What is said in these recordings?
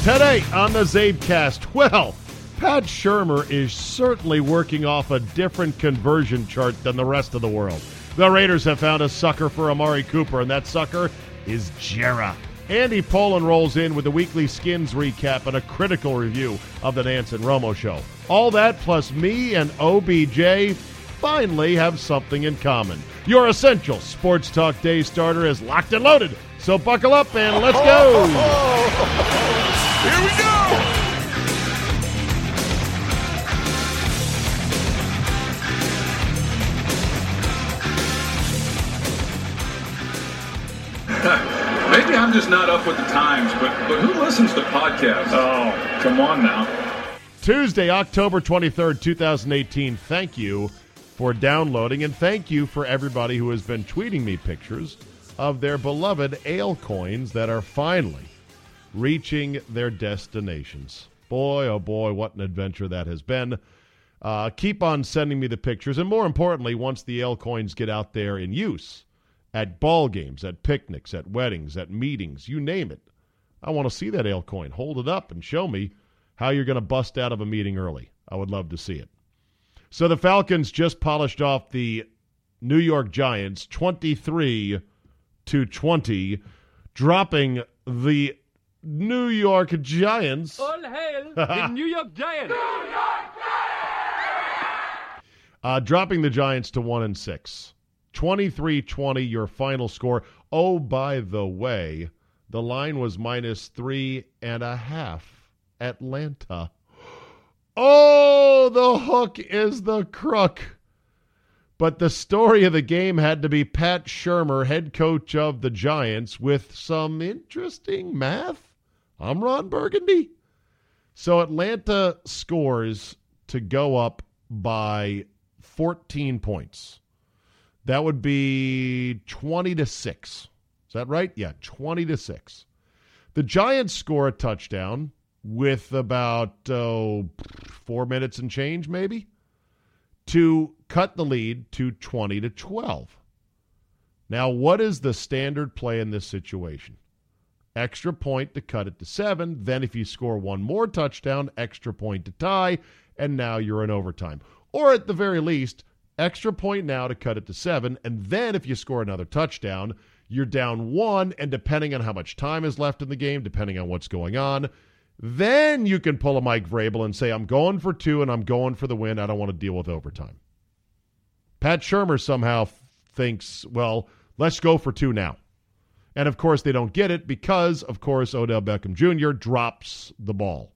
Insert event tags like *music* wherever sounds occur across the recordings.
Today on the Zabecast, well, Pat Shurmur is certainly working off a different conversion chart than the rest of the world. The Raiders have found a sucker for Amari Cooper, and that sucker is Jerrah. Andy Pollin rolls in with a weekly skins recap and a critical review of the Nance and Romo show. All that plus me and OBJ finally have something in common. Your essential sports talk day starter is locked and loaded. So buckle up and let's go. *laughs* Here we go! *laughs* Maybe I'm just not up with the times, but, but who listens to podcasts? Oh, come on now. Tuesday, October 23rd, 2018. Thank you for downloading, and thank you for everybody who has been tweeting me pictures of their beloved ale coins that are finally reaching their destinations. Boy, oh boy, what an adventure that has been. Uh, keep on sending me the pictures, and more importantly, once the L coins get out there in use at ball games, at picnics, at weddings, at meetings, you name it. I want to see that L coin. Hold it up and show me how you're going to bust out of a meeting early. I would love to see it. So the Falcons just polished off the New York Giants 23 to 20, dropping the New York Giants. All hail *laughs* the New York Giants. Uh, dropping the Giants to 1 and 6. 23 20, your final score. Oh, by the way, the line was minus three and a half. Atlanta. *gasps* Oh, the hook is the crook. But the story of the game had to be Pat Shurmur, head coach of the Giants, with some interesting math I'm Ron Burgundy. So Atlanta scores to go up by 14 points. That would be 20 to 6. Is that right? Yeah, 20 to 6. The Giants score a touchdown with about oh, four minutes and change, maybe, to cut the lead to 20 to 12. Now, what is the standard play in this situation? Extra point to cut it to seven. Then, if you score one more touchdown, extra point to tie, and now you're in overtime. Or at the very least, extra point now to cut it to seven. And then, if you score another touchdown, you're down one. And depending on how much time is left in the game, depending on what's going on, then you can pull a Mike Vrabel and say, I'm going for two and I'm going for the win. I don't want to deal with overtime. Pat Shurmur somehow thinks, well, let's go for two now. And of course, they don't get it because, of course, Odell Beckham Jr. drops the ball.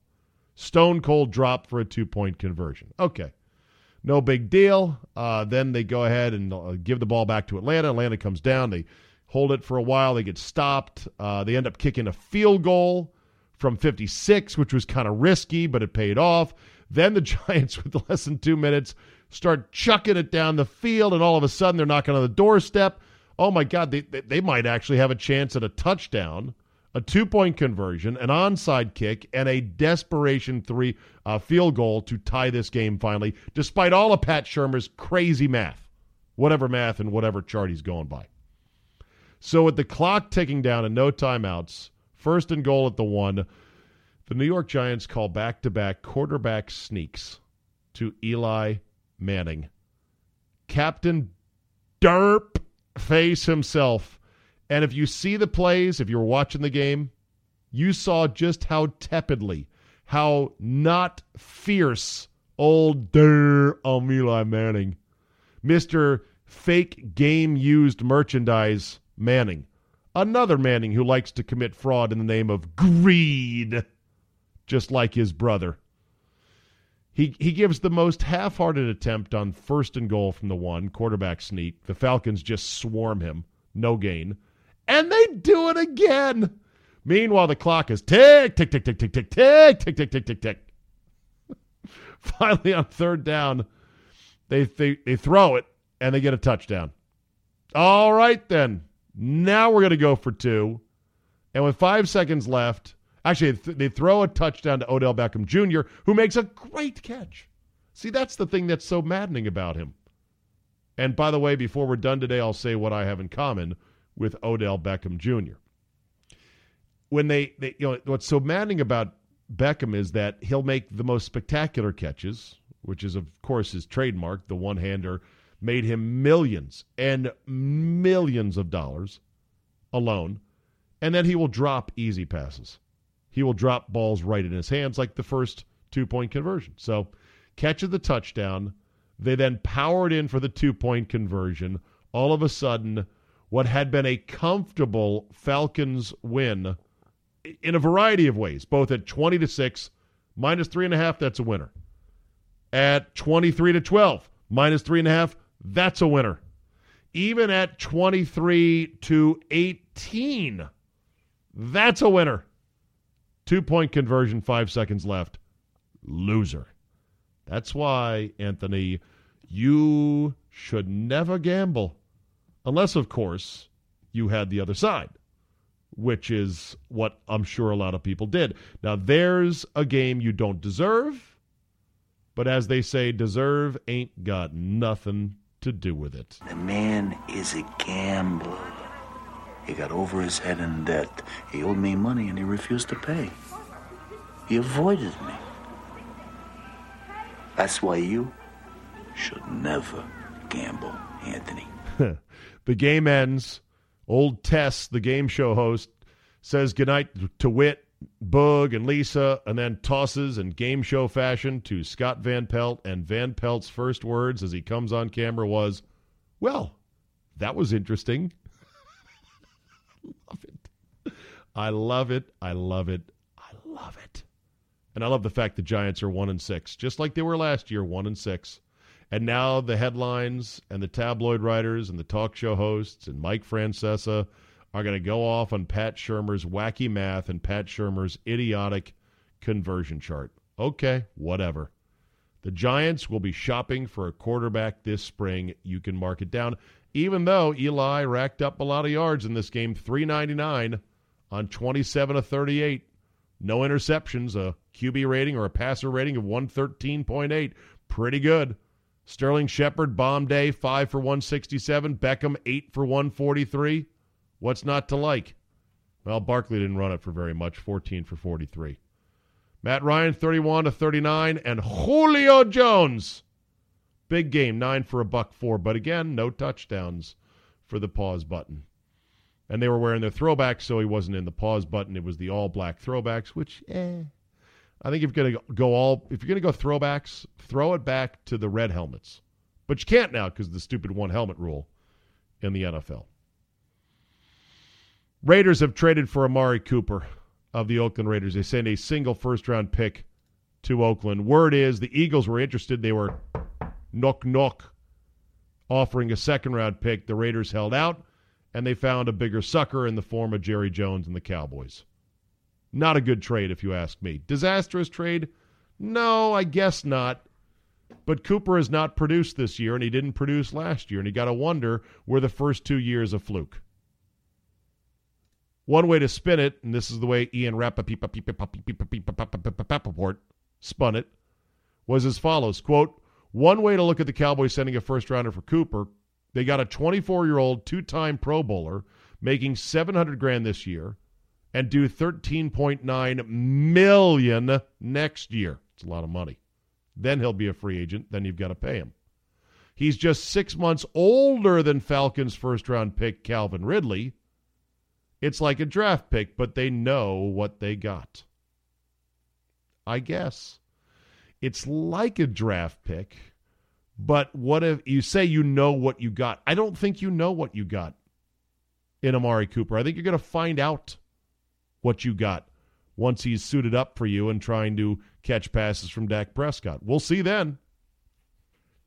Stone cold drop for a two point conversion. Okay. No big deal. Uh, then they go ahead and uh, give the ball back to Atlanta. Atlanta comes down. They hold it for a while. They get stopped. Uh, they end up kicking a field goal from 56, which was kind of risky, but it paid off. Then the *laughs* Giants, with less than two minutes, start chucking it down the field, and all of a sudden they're knocking on the doorstep oh my God, they, they might actually have a chance at a touchdown, a two point conversion, an onside kick, and a desperation three uh, field goal to tie this game finally, despite all of Pat Shurmur's crazy math, whatever math and whatever chart he's going by. So with the clock ticking down and no timeouts, first and goal at the one, the New York Giants call back to back quarterback sneaks to Eli Manning. Captain Derp face himself And if you see the plays, if you were watching the game, you saw just how tepidly, how not fierce old Der Eli Manning, Mr. Fake game used merchandise Manning, another Manning who likes to commit fraud in the name of greed, just like his brother. He, he gives the most half hearted attempt on first and goal from the one, quarterback sneak. The Falcons just swarm him, no gain. And they do it again. Meanwhile, the clock is tick, tick, tick, tick, tick, tick, tick, tick, tick, tick, tick, tick. Finally, on third down, they, they, they throw it and they get a touchdown. All right, then. Now we're going to go for two. And with five seconds left, actually, they throw a touchdown to Odell Beckham Jr., who makes a great catch. See, that's the thing that's so maddening about him. And by the way, before we're done today, I'll say what I have in common with Odell Beckham Jr. When they, they you know, what's so maddening about Beckham is that he'll make the most spectacular catches, which is, of course, his trademark, the one hander made him millions and millions of dollars alone. And then he will drop easy passes. He will drop balls right in his hands, like the first two point conversion. So, catches the touchdown. They then powered in for the two point conversion. All of a sudden, what had been a comfortable Falcons win in a variety of ways, both at 20 to 6, minus three and a half, that's a winner. At 23 to 12, minus three and a half, that's a winner. Even at 23 to 18, that's a winner. Two point conversion, five seconds left. Loser. That's why, Anthony, you should never gamble. Unless, of course, you had the other side, which is what I'm sure a lot of people did. Now, there's a game you don't deserve, but as they say, deserve ain't got nothing to do with it. The man is a gambler. He got over his head in debt. He owed me money and he refused to pay. He avoided me. That's why you should never gamble, Anthony. *laughs* the game ends. Old Tess, the game show host, says goodnight to Whit, Boog, and Lisa, and then tosses in game show fashion to Scott Van Pelt. And Van Pelt's first words as he comes on camera was, Well, that was interesting. Love it. I love it. I love it. I love it. And I love the fact the Giants are one and six, just like they were last year, one and six. And now the headlines and the tabloid writers and the talk show hosts and Mike Francesa are going to go off on Pat Shurmur's wacky math and Pat Shurmur's idiotic conversion chart. Okay, whatever. The Giants will be shopping for a quarterback this spring. You can mark it down. Even though Eli racked up a lot of yards in this game, 399 on 27 of 38. No interceptions, a QB rating or a passer rating of 113.8. Pretty good. Sterling Shepard, bomb day, 5 for 167. Beckham, 8 for 143. What's not to like? Well, Barkley didn't run it for very much, 14 for 43. Matt Ryan, 31 to 39, and Julio Jones, big game, 9 for a buck 4, but again, no touchdowns for the pause button. And they were wearing their throwbacks, so he wasn't in the pause button. It was the all black throwbacks, which, eh. I think if you're going to go all, if you're going to go throwbacks, throw it back to the red helmets. But you can't now because of the stupid one helmet rule in the NFL. Raiders have traded for Amari Cooper of the Oakland Raiders. They sent a single first round pick to Oakland. Word is the Eagles were interested. They were knock knock offering a second round pick. The Raiders held out and they found a bigger sucker in the form of Jerry Jones and the Cowboys. Not a good trade, if you ask me. Disastrous trade? No, I guess not. But Cooper has not produced this year, and he didn't produce last year, and you got to wonder were the first two years a fluke. One way to spin it, and this is the way Ian Rapoport spun it, was as follows quote, One way to look at the Cowboys sending a first rounder for Cooper, they got a 24 year old two time Pro Bowler making 700 grand this year and do 13.9 million next year. It's a lot of money. Then he'll be a free agent. Then you've got to pay him. He's just six months older than Falcons' first round pick Calvin Ridley, It's like a draft pick, but they know what they got. I guess. It's like a draft pick, but what if you say you know what you got? I don't think you know what you got in Amari Cooper. I think you're going to find out what you got once he's suited up for you and trying to catch passes from Dak Prescott. We'll see then.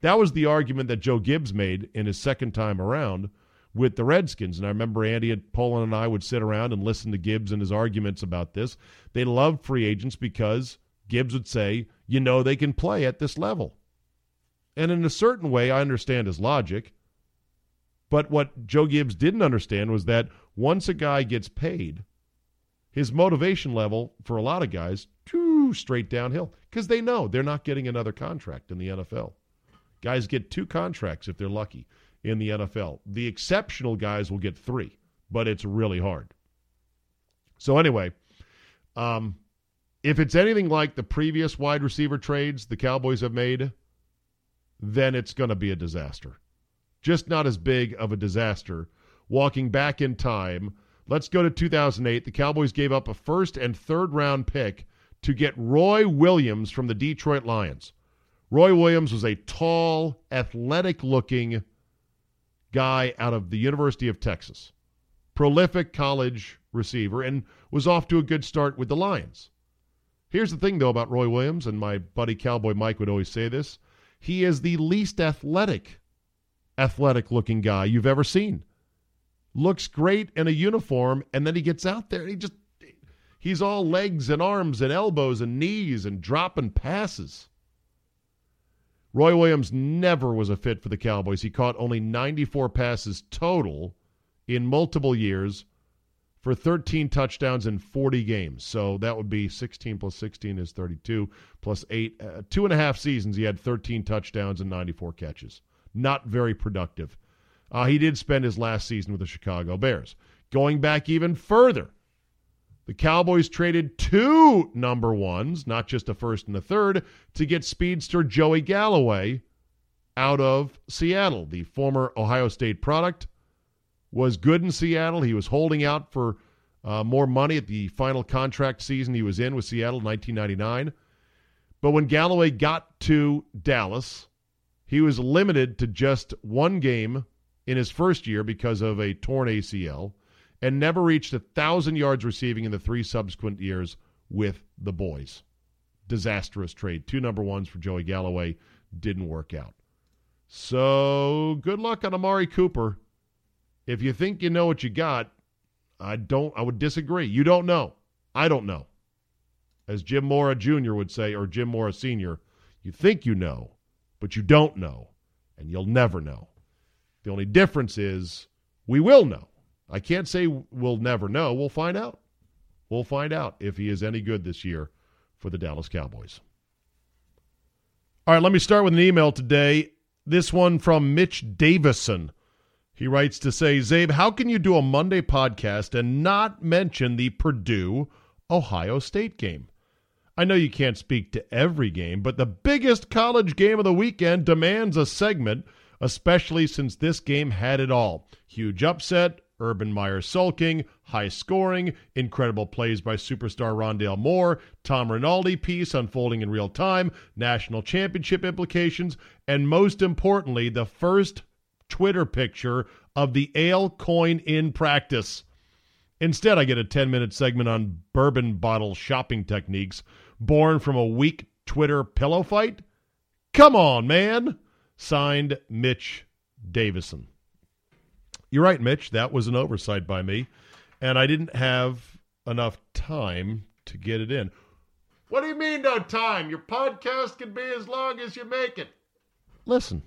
That was the argument that Joe Gibbs made in his second time around with the Redskins. And I remember Andy and Pollin and I would sit around and listen to Gibbs and his arguments about this. They loved free agents because Gibbs would say, you know, they can play at this level. And in a certain way, I understand his logic. But what Joe Gibbs didn't understand was that once a guy gets paid, his motivation level for a lot of guys, too straight downhill because they know they're not getting another contract in the NFL. Guys get two contracts if they're lucky in the NFL. The exceptional guys will get three, but it's really hard. So, anyway, um, if it's anything like the previous wide receiver trades the Cowboys have made, then it's going to be a disaster. Just not as big of a disaster. Walking back in time, let's go to 2008. The Cowboys gave up a first and third round pick to get Roy Williams from the Detroit Lions. Roy Williams was a tall, athletic looking guy out of the University of Texas, prolific college receiver, and was off to a good start with the Lions. Here's the thing, though, about Roy Williams, and my buddy Cowboy Mike would always say this he is the least athletic, athletic looking guy you've ever seen. Looks great in a uniform, and then he gets out there and he just, he's all legs and arms and elbows and knees and dropping passes. Roy Williams never was a fit for the Cowboys. He caught only 94 passes total in multiple years for 13 touchdowns in 40 games. So that would be 16 plus 16 is 32 plus eight. Uh, two and a half seasons, he had 13 touchdowns and 94 catches. Not very productive. Uh, he did spend his last season with the Chicago Bears. Going back even further, the Cowboys traded two number ones, not just a first and a third, to get speedster Joey Galloway out of Seattle. The former Ohio State product was good in Seattle. He was holding out for uh, more money at the final contract season he was in with Seattle, in 1999. But when Galloway got to Dallas, he was limited to just one game in his first year because of a torn ACL and never reached a thousand yards receiving in the three subsequent years with the boys. Disastrous trade. Two number ones for Joey Galloway didn't work out. So good luck on Amari Cooper. If you think you know what you got, I don't I would disagree. You don't know. I don't know. As Jim Mora Jr. would say, or Jim Mora Sr., you think you know, but you don't know, and you'll never know. The only difference is we will know. I can't say we'll never know. We'll find out. We'll find out if he is any good this year for the Dallas Cowboys. All right, let me start with an email today. This one from Mitch Davison. He writes to say, Zabe, how can you do a Monday podcast and not mention the Purdue Ohio State game? I know you can't speak to every game, but the biggest college game of the weekend demands a segment, especially since this game had it all. Huge upset, Urban Meyer sulking, high scoring, incredible plays by superstar Rondale Moore, Tom Rinaldi piece unfolding in real time, national championship implications, and most importantly, the first Twitter picture of the ale coin in practice. Instead, I get a 10 minute segment on bourbon bottle shopping techniques born from a weak Twitter pillow fight. Come on, man. Signed Mitch Davison. You're right, Mitch. That was an oversight by me. And I didn't have enough time to get it in. What do you mean, no time? Your podcast can be as long as you make it. Listen,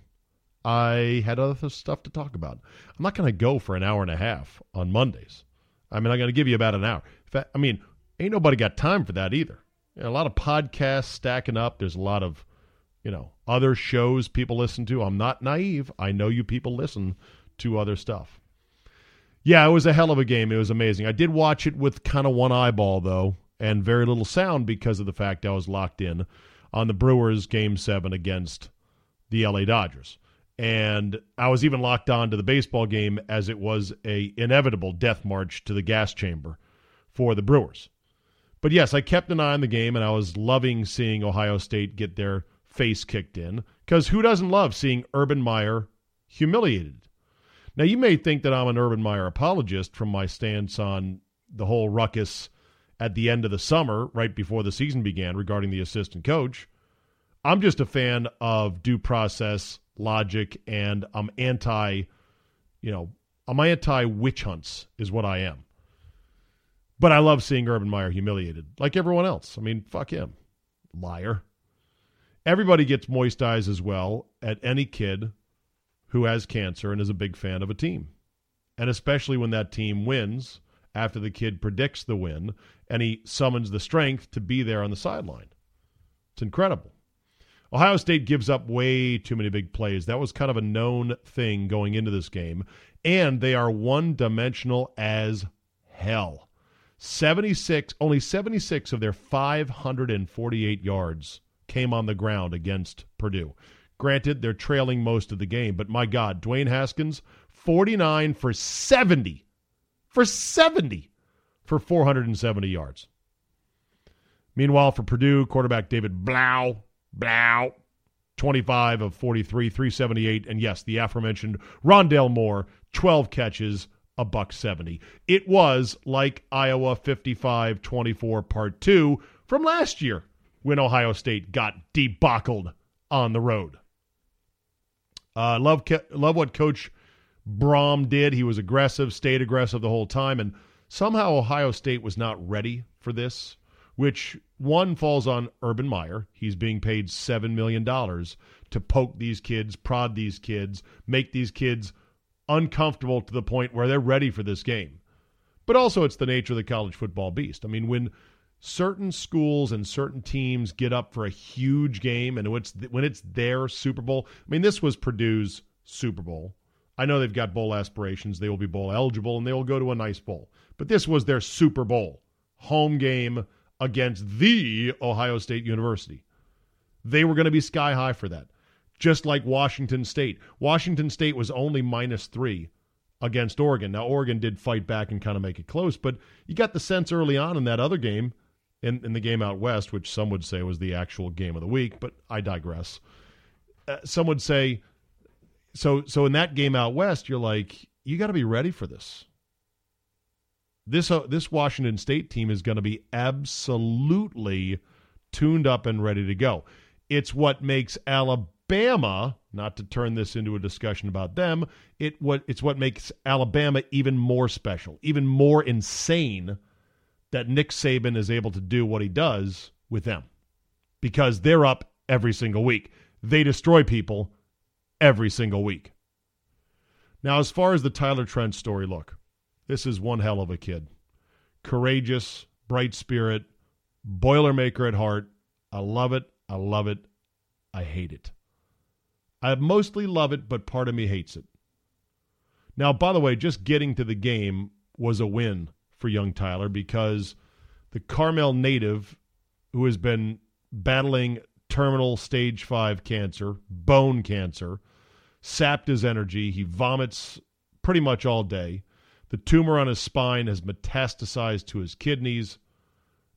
I had other stuff to talk about. I'm not going to go for an hour and a half on Mondays. I mean, I'm going to give you about an hour. Fact, I mean, ain't nobody got time for that either. You know, a lot of podcasts stacking up. There's a lot of, you know, other shows people listen to. I'm not naive. I know you people listen to other stuff. Yeah, it was a hell of a game. It was amazing. I did watch it with kind of one eyeball, though, and very little sound because of the fact I was locked in on the Brewers game seven against the LA Dodgers. And I was even locked on to the baseball game as it was a inevitable death march to the gas chamber for the Brewers. But yes, I kept an eye on the game, and I was loving seeing Ohio State get their face kicked in. Because who doesn't love seeing Urban Meyer humiliated? Now, you may think that I'm an Urban Meyer apologist from my stance on the whole ruckus at the end of the summer, right before the season began, regarding the assistant coach. I'm just a fan of due process, logic, and I'm anti, you know, I'm anti witch hunts, is what I am. But I love seeing Urban Meyer humiliated, like everyone else. I mean, fuck him. Liar. Everybody gets moist eyes as well at any kid who has cancer and is a big fan of a team. And especially when that team wins after the kid predicts the win and he summons the strength to be there on the sideline. It's incredible. Ohio State gives up way too many big plays. That was kind of a known thing going into this game. And they are one dimensional as hell. 76, only 76 of their 548 yards came on the ground against Purdue. Granted, they're trailing most of the game, but my God, Dwayne Haskins, 49 for 70. For 70 for 470 yards. Meanwhile, for Purdue, quarterback David Blau, Blough, 25 of 43, 378, and yes, the aforementioned Rondale Moore, 12 catches, a buck 70. It was like Iowa 55 24 part 2 from last year when Ohio State got debacled on the road. Uh, love love what Coach Brohm did. He was aggressive, stayed aggressive the whole time, and somehow Ohio State was not ready for this. Which one falls on Urban Meyer. He's being paid seven million dollars to poke these kids, prod these kids, make these kids uncomfortable to the point where they're ready for this game. But also, it's the nature of the college football beast. I mean, when certain schools and certain teams get up for a huge game and it's when it's their Super Bowl. I mean, this was Purdue's Super Bowl. I know they've got bowl aspirations. They will be bowl eligible and they will go to a nice bowl. But this was their Super Bowl home game against the Ohio State University. They were going to be sky high for that just like Washington State. Washington State was only minus three against Oregon. Now, Oregon did fight back and kind of make it close, but you got the sense early on in that other game, in, in the game out west, which some would say was the actual game of the week, but I digress. Uh, some would say, so so in that game out west, you're like, you got to be ready for this. This uh, this Washington State team is going to be absolutely tuned up and ready to go. It's what makes Alabama Alabama, not to turn this into a discussion about them, it what it's what makes Alabama even more special, even more insane that Nick Saban is able to do what he does with them. Because they're up every single week. They destroy people every single week. Now, as far as the Tyler Trent story, look, this is one hell of a kid. Courageous, bright spirit, Boilermaker at heart. I love it. I love it. I hate it. I mostly love it, but part of me hates it. Now, by the way, just getting to the game was a win for young Tyler because the Carmel native, who has been battling terminal stage five cancer, bone cancer, sapped his energy. He vomits pretty much all day. The tumor on his spine has metastasized to his kidneys.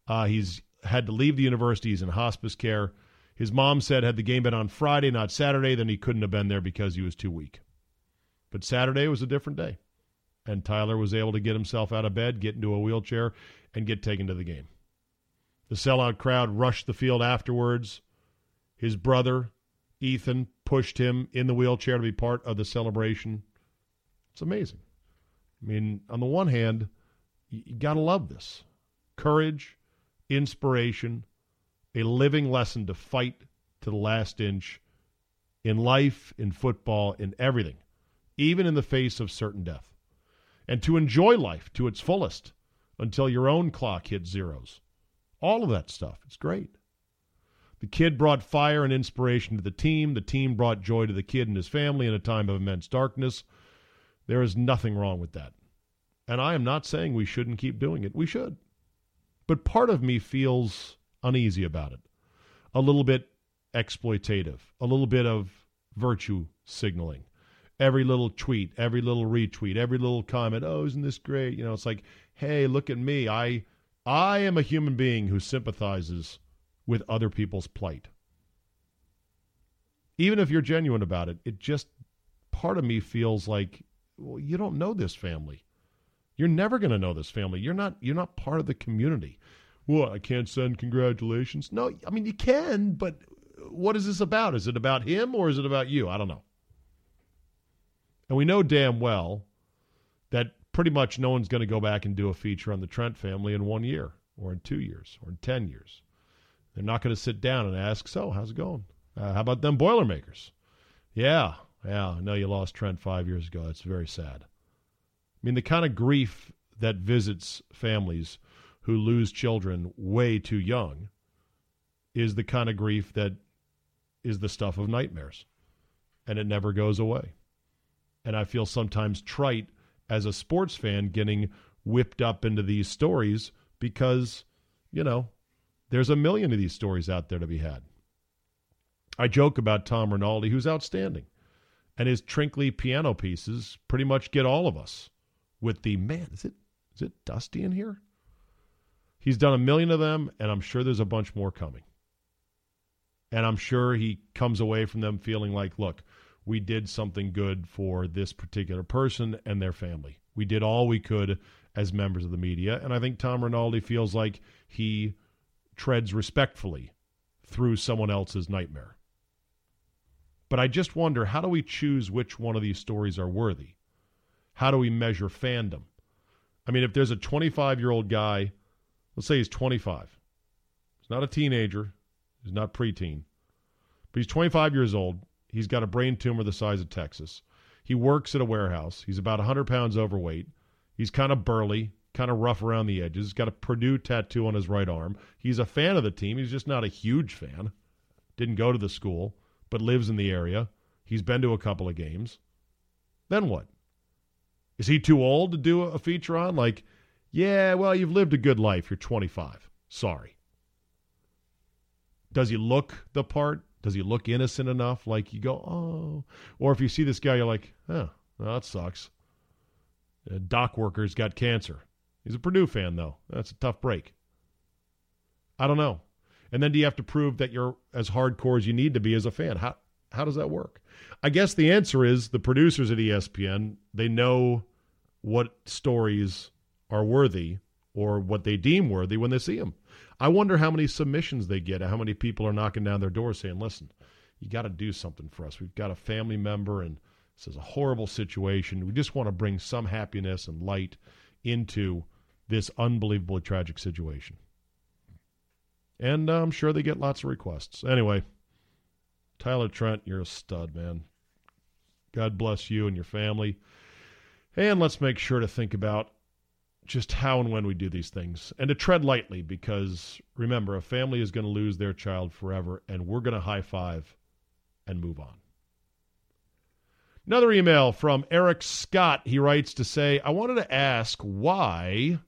Uh, he's had to leave the university. He's in hospice care. His mom said had the game been on Friday, not Saturday, then he couldn't have been there because he was too weak. But Saturday was a different day. And Tyler was able to get himself out of bed, get into a wheelchair, and get taken to the game. The sellout crowd rushed the field afterwards. His brother, Ethan, pushed him in the wheelchair to be part of the celebration. It's amazing. I mean, on the one hand, you got to love this courage, inspiration, a living lesson to fight to the last inch in life, in football, in everything, even in the face of certain death. And to enjoy life to its fullest until your own clock hits zeros. All of that stuff. It's great. The kid brought fire and inspiration to the team. The team brought joy to the kid and his family in a time of immense darkness. There is nothing wrong with that. And I am not saying we shouldn't keep doing it. We should. But part of me feels uneasy about it, a little bit exploitative, a little bit of virtue signaling. Every little tweet, every little retweet, every little comment, oh, isn't this great? You know, it's like, hey, look at me. I I am a human being who sympathizes with other people's plight. Even if you're genuine about it, it just part of me feels like well, you don't know this family. You're never going to know this family. You're not you're not part of the community. Well, I can't send congratulations. No, I mean you can, but what is this about? Is it about him or is it about you? I don't know. And we know damn well that pretty much no one's going to go back and do a feature on the Trent family in one year or in two years or in 10 years. They're not going to sit down and ask, so how's it going? Uh, how about them Boilermakers? Yeah, yeah, I know you lost Trent five years ago. It's very sad. I mean, the kind of grief that visits families who lose children way too young is the kind of grief that is the stuff of nightmares, and it never goes away. And I feel sometimes trite as a sports fan getting whipped up into these stories because, you know, there's a million of these stories out there to be had. I joke about Tom Rinaldi, who's outstanding, and his trinkly piano pieces pretty much get all of us with the man. Is it is it dusty in here? He's done a million of them, and I'm sure there's a bunch more coming. And I'm sure he comes away from them feeling like, look, we did something good for this particular person and their family. We did all we could as members of the media. And I think Tom Rinaldi feels like he treads respectfully through someone else's nightmare. But I just wonder how do we choose which one of these stories are worthy? How do we measure fandom? I mean, if there's a 25 year old guy, let's say he's 25, he's not a teenager, he's not preteen, but he's 25 years old He's got a brain tumor the size of Texas. He works at a warehouse. He's about 100 pounds overweight. He's kind of burly, kind of rough around the edges. He's got a Purdue tattoo on his right arm. He's a fan of the team. He's just not a huge fan. Didn't go to the school, but lives in the area. He's been to a couple of games. Then what? Is he too old to do a feature on? Like, yeah, well, you've lived a good life. You're 25. Sorry. Does he look the part? Does he look innocent enough? Like you go, oh. Or if you see this guy, you're like, oh, that sucks. A dock worker's got cancer. He's a Purdue fan, though. That's a tough break. I don't know. And then do you have to prove that you're as hardcore as you need to be as a fan? How how does that work? I guess the answer is the producers at ESPN, they know what stories are worthy or what they deem worthy when they see them. I wonder how many submissions they get, how many people are knocking down their doors saying, listen, you got to do something for us. We've got a family member, and this is a horrible situation. We just want to bring some happiness and light into this unbelievably tragic situation. And uh, I'm sure they get lots of requests. Anyway, Tyler Trent, you're a stud, man. God bless you and your family. And let's make sure to think about just how and when we do these things and to tread lightly because remember, a family is going to lose their child forever and we're going to high five and move on. Another email from Eric Scott. He writes to say, I wanted to ask why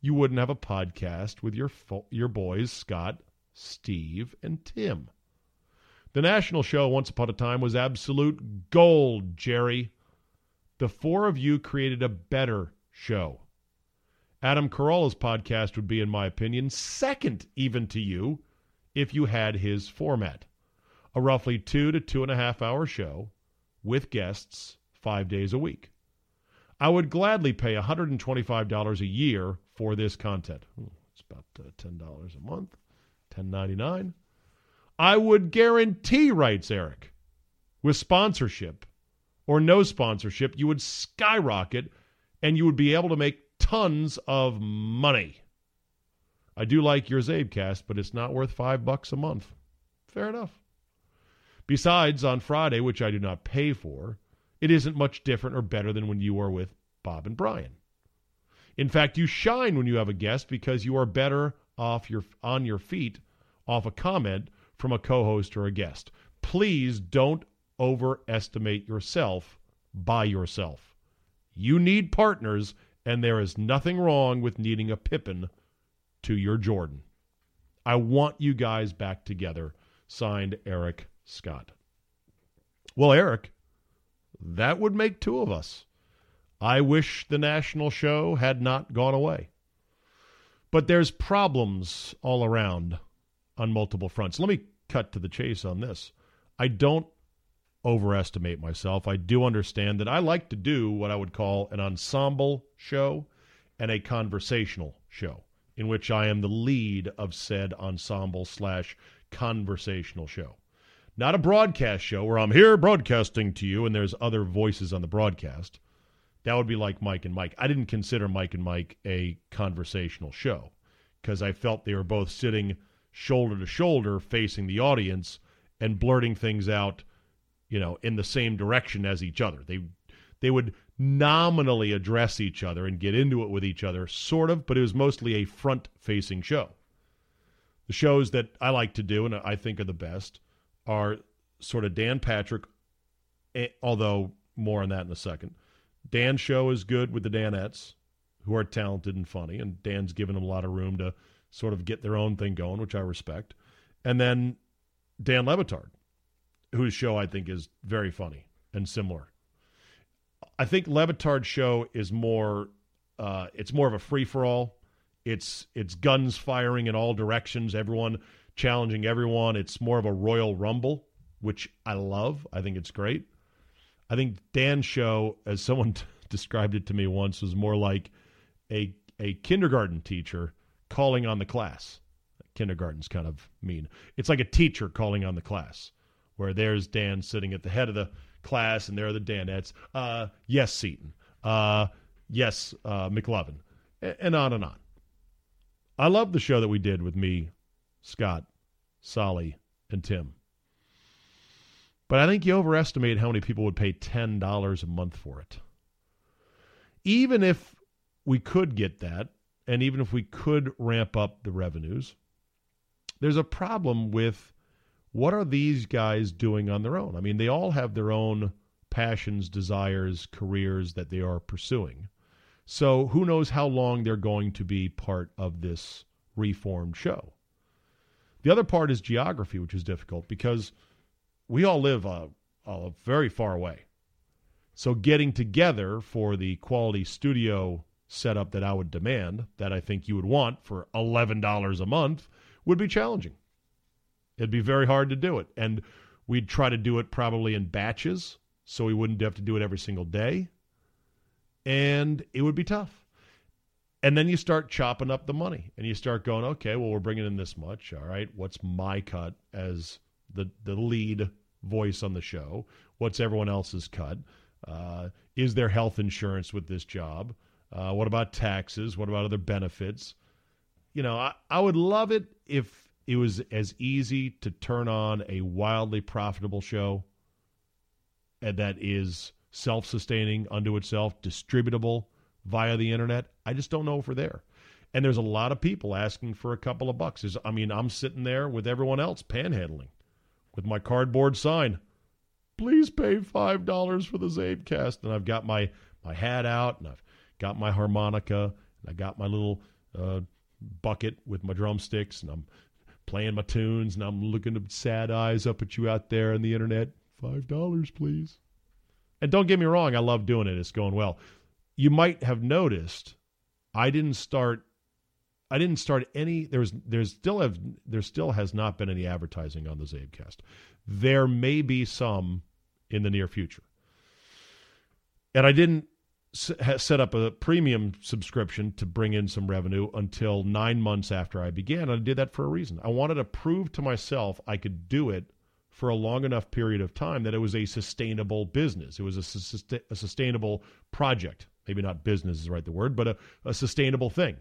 you wouldn't have a podcast with your, fo- your boys, Scott, Steve, and Tim. The national show once upon a time was absolute gold, Jerry. The four of you created a better show. Adam Carolla's podcast would be, in my opinion, second even to you if you had his format. A roughly two to two and a half hour show with guests five days a week. I would gladly pay $125 a year for this content. It's about uh, $10 a month, $10.99. I would guarantee, writes Eric, with sponsorship or no sponsorship, you would skyrocket and you would be able to make tons of money. I do like your Zabecast, but it's not worth five bucks a month. Fair enough. Besides, on Friday, which I do not pay for, it isn't much different or better than when you are with Bob and Brian. In fact, you shine when you have a guest because you are better off your on your feet off a comment from a co-host or a guest. Please don't overestimate yourself by yourself. You need partners and there is nothing wrong with needing a Pippin to your Jordan. I want you guys back together. Signed, Eric Scott. Well, Eric, that would make two of us. I wish the national show had not gone away. But there's problems all around on multiple fronts. Let me cut to the chase on this. I don't overestimate myself. I do understand that I like to do what I would call an ensemble show and a conversational show, in which I am the lead of said ensemble slash conversational show. Not a broadcast show where I'm here broadcasting to you and there's other voices on the broadcast. That would be like Mike and Mike. I didn't consider Mike and Mike a conversational show because I felt they were both sitting shoulder to shoulder facing the audience and blurting things out, you know, in the same direction as each other. They they would nominally address each other and get into it with each other, sort of, but it was mostly a front facing show. The shows that I like to do and I think are the best are sort of Dan Patrick, eh, although more on that in a second. Dan's show is good with the Danettes, who are talented and funny, and Dan's given them a lot of room to sort of get their own thing going, which I respect. And then Dan Le Batard, whose show I think is very funny and similar. I think Le Batard's show is more uh, it's more of a free for all. It's it's guns firing in all directions, everyone challenging everyone. It's more of a Royal Rumble, which I love. I think it's great. I think Dan's show, as someone t- *laughs* described it to me once, was more like a a kindergarten teacher calling on the class. Kindergarten's kind of mean. It's like a teacher calling on the class, where there's Dan sitting at the head of the class, and there are the Danettes. Uh, yes, Seton. Uh, yes, uh, McLovin, and on and on. I love the show that we did with me, Scott, Solly, and Tim. But I think you overestimate how many people would pay $10 a month for it. Even if we could get that, and even if we could ramp up the revenues, there's a problem with what are these guys doing on their own? I mean, they all have their own passions, desires, careers that they are pursuing. So who knows how long they're going to be part of this reformed show. The other part is geography, which is difficult because we all live uh, uh, very far away. So getting together for the quality studio setup that I would demand, that I think you would want for $11 a month, would be challenging. It'd be very hard to do it. And we'd try to do it probably in batches so we wouldn't have to do it every single day. And it would be tough. And then you start chopping up the money and you start going, okay, well, we're bringing in this much. All right. What's my cut as the, the lead voice on the show? What's everyone else's cut? Uh, is there health insurance with this job? Uh, what about taxes? What about other benefits? You know, I, I would love it if it was as easy to turn on a wildly profitable show that is self sustaining unto itself, distributable via the internet. I just don't know if we're there. And there's a lot of people asking for a couple of bucks. I mean, I'm sitting there with everyone else panhandling with my cardboard sign. Please pay five dollars for the Zabecast, and I've got my my hat out, and I've got my harmonica, and I got my little uh, bucket with my drumsticks, and I'm playing my tunes, and I'm looking sad eyes up at you out there on the internet. Five dollars, please. And don't get me wrong, I love doing it. It's going well. You might have noticed I didn't start I didn't start any there's there's still have there still has not been any advertising on the Zabecast. There may be some in the near future. And I didn't set up a premium subscription to bring in some revenue until nine months after I began. I did that for a reason. I wanted to prove to myself I could do it for a long enough period of time that it was a sustainable business. It was a, a sustainable project. Maybe not business is right the word, but a, a sustainable thing.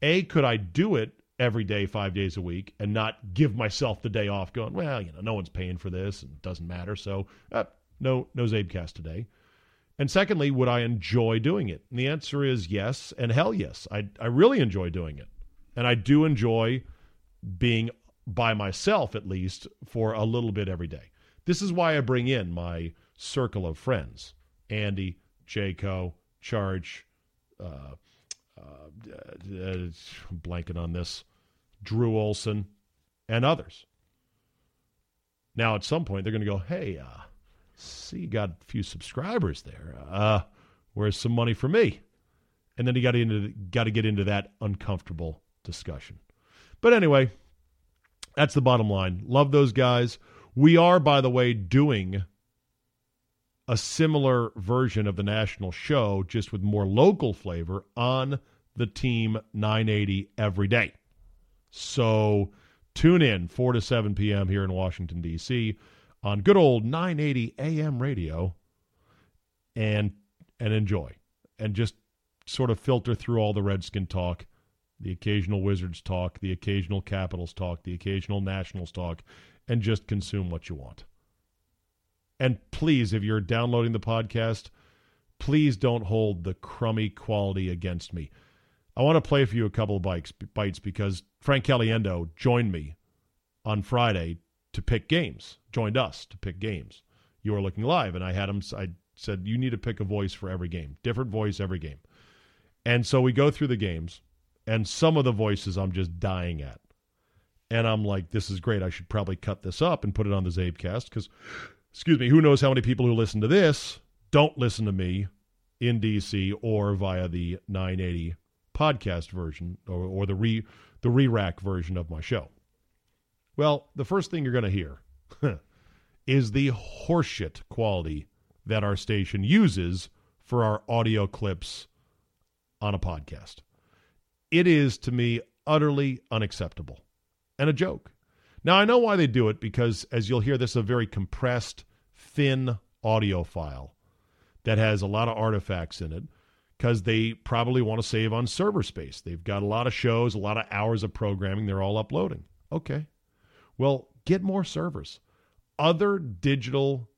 A, could I do it every day, five days a week, and not give myself the day off going, well, you know, no one's paying for this and it doesn't matter. So, uh, no, no Zabecast today. And secondly, would I enjoy doing it? And the answer is yes, and hell yes. I, I really enjoy doing it. And I do enjoy being by myself, at least, for a little bit every day. This is why I bring in my circle of friends Andy, Jayco, Charge, uh, uh, uh, blanking on this, Drew Olson, and others. Now, at some point, they're going to go, hey, uh, See, got a few subscribers there. Uh, where's some money for me? And then he got into got to get into that uncomfortable discussion. But anyway, that's the bottom line. Love those guys. We are, by the way, doing a similar version of the national show, just with more local flavor on the team 980 every day. So tune in 4 to 7 p.m. here in Washington, D.C. on good old 980 AM radio and and enjoy and just sort of filter through all the Redskin talk, the occasional Wizards talk, the occasional Capitals talk, the occasional Nationals talk, and just consume what you want. And please, if you're downloading the podcast, please don't hold the crummy quality against me. I want to play for you a couple of bites, bites because Frank Caliendo joined me on Friday to pick games, joined us to pick games. You are looking live, and I had him. I said, You need to pick a voice for every game, different voice every game. And so we go through the games, and some of the voices I'm just dying at. And I'm like, This is great. I should probably cut this up and put it on the Czabecast because excuse me, who knows how many people who listen to this don't listen to me in DC or via the 980 podcast version or, or the re the re-rack version of my show. Well, the first thing you're going to hear *laughs* is the horseshit quality that our station uses for our audio clips on a podcast. It is to me utterly unacceptable and a joke. Now, I know why they do it because, as you'll hear, this is a very compressed, thin audio file that has a lot of artifacts in it because they probably want to save on server space. They've got a lot of shows, a lot of hours of programming they're all uploading. Okay. Well, get more servers. Other digital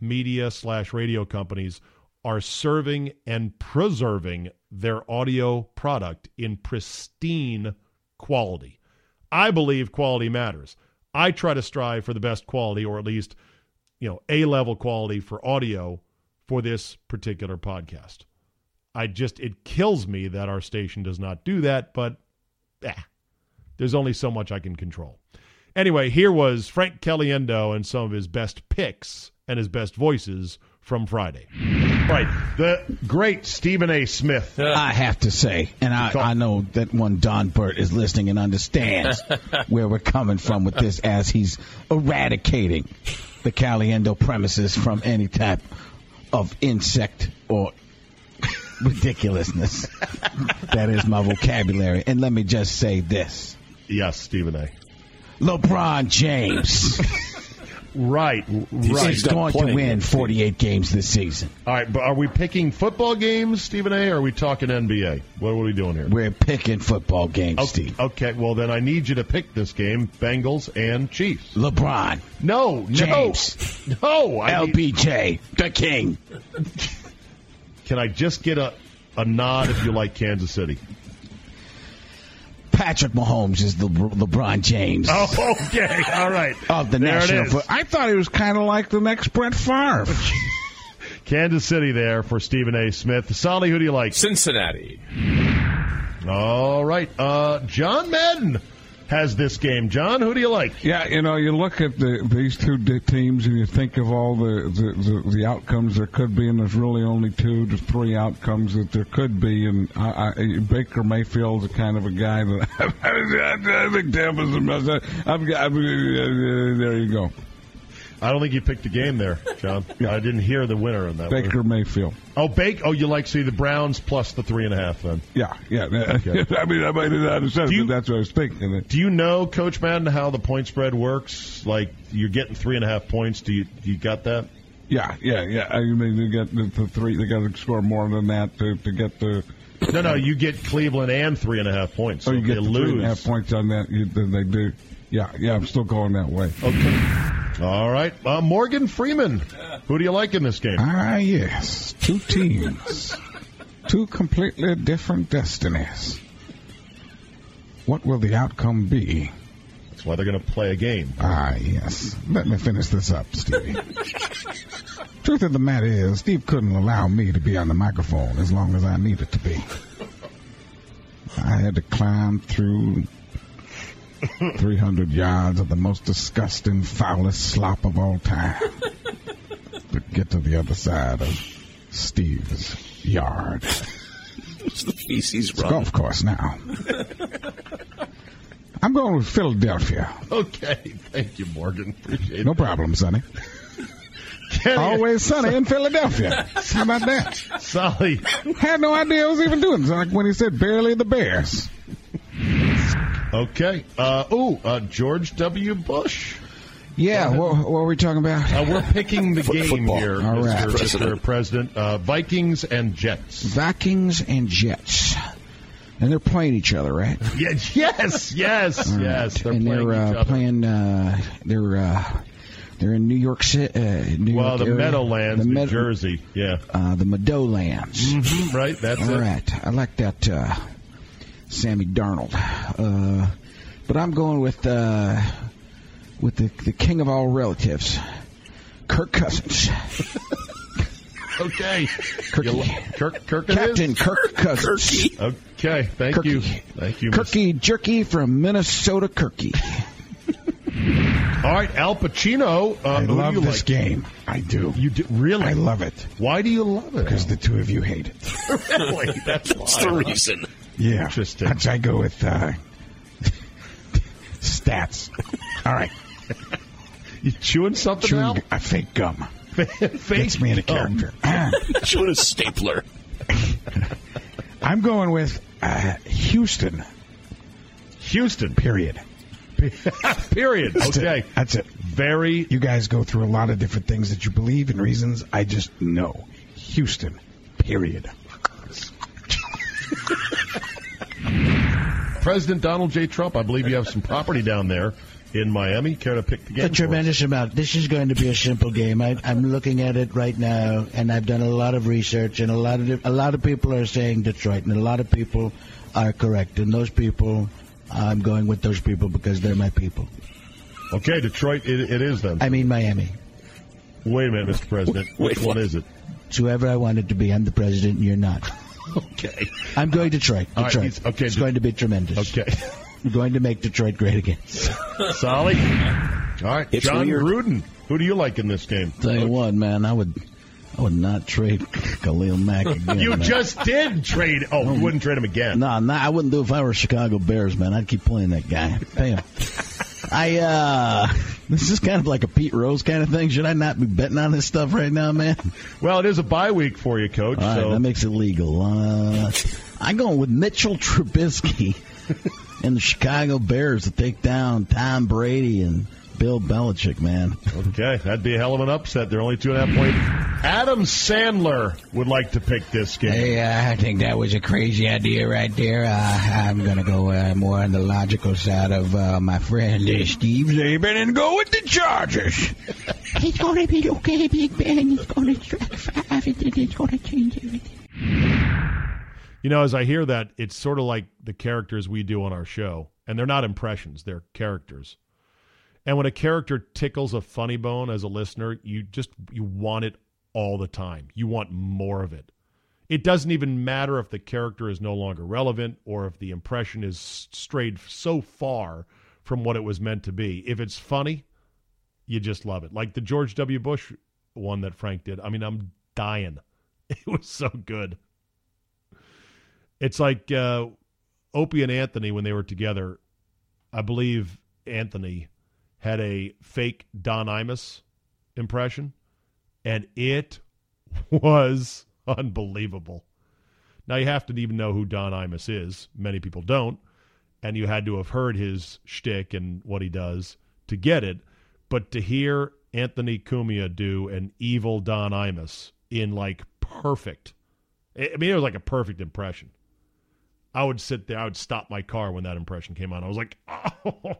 media slash radio companies are serving and preserving their audio product in pristine quality. I believe quality matters. I try to strive for the best quality, or at least, you know, A level quality for audio for this particular podcast. I just, it kills me that our station does not do that, but eh, there's only so much I can control. Anyway, here was Frank Caliendo and some of his best picks and his best voices from Friday. Right. The great Stephen A. Smith. *laughs* I have to say, and I, I know that one Don Burt is listening and understands *laughs* where we're coming from with this as he's eradicating the Caliendo premises from any type of insect or *laughs* ridiculousness. that is my vocabulary. And let me just say this. Yes, Stephen A. LeBron James. Right, *laughs* right. He's going to win 48 games this season. All right, but are we picking football games, Stephen A., or are we talking NBA? What are we doing here? We're picking football games, okay, Steve. Okay, well, then I need you to pick this game Bengals and Chiefs. LeBron. No, James. no. *laughs* No. I need- LBJ, the king. *laughs* can I just get a, a nod if you like Kansas City? Patrick Mahomes is the LeBron James Oh, *laughs* okay. All right. of the There national is. football. I thought he was kind of like the next Brett Favre. *laughs* Kansas City there for Stephen A. Smith. Solly, who do you like? Cincinnati. All right. Uh, John Madden has this game. John, who do you like? Yeah, you know, you look at the, these two teams and you think of all the, the, the, the outcomes there could be, and there's really only two to three outcomes that there could be. And I, I, Baker Mayfield's the kind of a guy that I think Tampa's the best. I've got, I've, uh, there you go. I don't think you picked the game there, John. *laughs* I didn't hear the winner in that one. Baker Mayfield. Oh, Bake. Oh, you like see the Browns plus the three and a half then. Yeah, yeah. Okay. *laughs* I mean, I might not have said Do it, you- but that's what I was thinking. Do you know, Coach Madden, how the point spread works? Like you're getting three and a half points. Do you do you got that? Yeah, yeah, yeah. I mean, they get the, the three. They got to score more than that to, to get the. No, no. You get Cleveland and three and a half points. So Oh, you get lose. three and a half points on that. You, then they do. Yeah, yeah. I'm still going that way. Okay. All right. Uh, Morgan Freeman. Who do you like in this game? Ah, yes. Two teams, two completely different destinies. What will the outcome be? That's why they're going to play a game. Ah, yes. Let me finish this up, Stevie. Truth of the matter is, Steve couldn't allow me to be on the microphone as long as I needed to be. I had to climb through 300 yards of the most disgusting, foulest slop of all time. to get to the other side of Steve's yard. It's the feces It's run. golf course now. I'm going with Philadelphia. Okay, thank you, Morgan. Appreciate it. No problem, Sonny. Kenny, Always sunny in Philadelphia. How about that? Solly, Had no idea I was even doing this. Like when he said barely the Bears. Okay. Uh, ooh, uh, George W. Bush. Yeah, what, what were we talking about? Uh, we're picking the *laughs* game football. here, All Mr. right. Mr. President. President. Uh, Vikings and Jets. Vikings and Jets. And they're playing each other, right? Yeah, *laughs* yes, yes, yes. They're and playing they're each uh, other. playing. Uh, they're uh, they're in New York City. Uh, New well, York the area. Meadowlands, the New Meadow- Jersey. Yeah, Uh, the Meadowlands. Mhm, right. That's All it. right, I like that, uh, Sammy Darnold. Uh, but I'm going with uh, with the the king of all relatives, Kirk Cousins, *laughs* Okay. Kirky. Kirk, Kirk Captain is? Kirk Cousins, Okay, thank Kirky. you. Thank you. Mr. Kirky Jerky from Minnesota, Kirky. All right, Al Pacino. Uh, I love this like? game. I do. You do, really? I love it Why do you love it? because the two of you hate it. *laughs* really, that's That's the reason. Yeah, Interesting. That's I go with uh, stats. All right, You chewing something chewing Al? a fake gum *laughs* Fake gets me in a gum. character. *laughs* Chewing a stapler. I'm going with uh, Houston. Houston. Period. *laughs* Period. That's Okay. it. That's it. Very You guys go through a lot of different things that you believe and reasons. I just know Houston. Period. President Donald J. Trump. I believe you have some property down there in Miami. Care to pick the game? A for us? tremendous amount. This is going to be a simple game. I, I'm looking at it right now, and I've done a lot of research, and a lot of a lot of people are saying Detroit, and a lot of people are correct. And those people, I'm going with those people because they're my people. Okay, Detroit. It, it is then. I mean Miami. Wait a minute, Mr. President. Which Wait, one is it? It's whoever I want it to be. I'm the president, and you're not. Okay. I'm going Detroit. All right, Detroit. he's- okay, It's De- going to be tremendous. Okay. *laughs* I'm going to make Detroit great again. Solly. All right, It's John weird. Gruden. Who do you like in this game? Tell you what, man, I would, I would not trade Khalil Mack *laughs* again. You man. just did trade. Oh, you wouldn't trade him again. No, no, I wouldn't do it if I were Chicago Bears, man. I'd keep playing that guy. Damn. I uh *laughs* this is kind of like a Pete Rose kind of thing. Should I not be betting on this stuff right now, man? Well, it is a bye week for you, Coach. All right, so that makes it legal. Uh, I'm going with Mitchell *laughs* Trubisky *laughs* and the Chicago Bears to take down Tom Brady and Bill Belichick, man. okay, that'd be a hell of an upset. They're only two and a half point. Adam Sandler would like to pick this game. Hey, uh, I think that was a crazy idea right there. Uh, I'm going to go uh, more on the logical side of uh, my friend uh, Steve Czaban and go with the Chargers. *laughs* It's gonna be okay, Big Ben. He's gonna strike five, and then it's gonna change everything. You know, as I hear that, it's sort of like the characters we do on our show, and they're not impressions; they're characters. And when a character tickles a funny bone as a listener, you just you want it all the time. You want more of it. It doesn't even matter if the character is no longer relevant or if the impression is strayed so far from what it was meant to be. If it's funny, you just love it. Like the George W. Bush one that Frank did. I mean, I'm dying. *laughs* It was so good. It's like uh, Opie and Anthony when they were together. I believe Anthony had a fake Don Imus impression, and it *laughs* was unbelievable. Now you have to even know who Don Imus is. Many people don't, and you had to have heard his shtick and what he does to get it. But to hear Anthony Cumia do an evil Don Imus in like perfect, I mean, it was like a perfect impression. I would sit there, I would stop my car when that impression came on. I was like, *laughs* oh,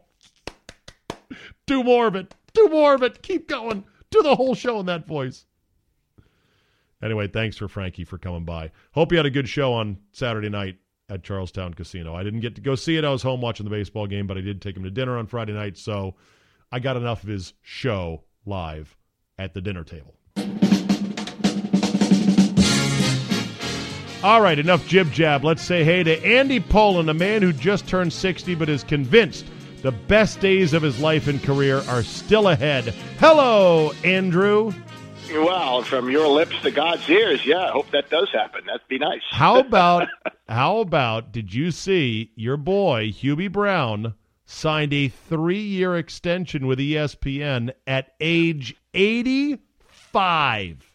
do more of it, do more of it, keep going, do the whole show in that voice. Anyway, thanks for Frankie for coming by. Hope you had a good show on Saturday night at Charlestown Casino. I didn't get to go see it. I was home watching the baseball game, but I did take him to dinner on Friday night, so I got enough of his show live at the dinner table. All right, enough jib jab. Let's say hey to Andy Pollin, a man who just turned 60 but is convinced the best days of his life and career are still ahead. Hello, Andrew. Well, from your lips to God's ears, yeah. I hope that does happen. That'd be nice. How *laughs* about how about did you see your boy Hubie Brown signed a three-year extension with ESPN at age eighty-five?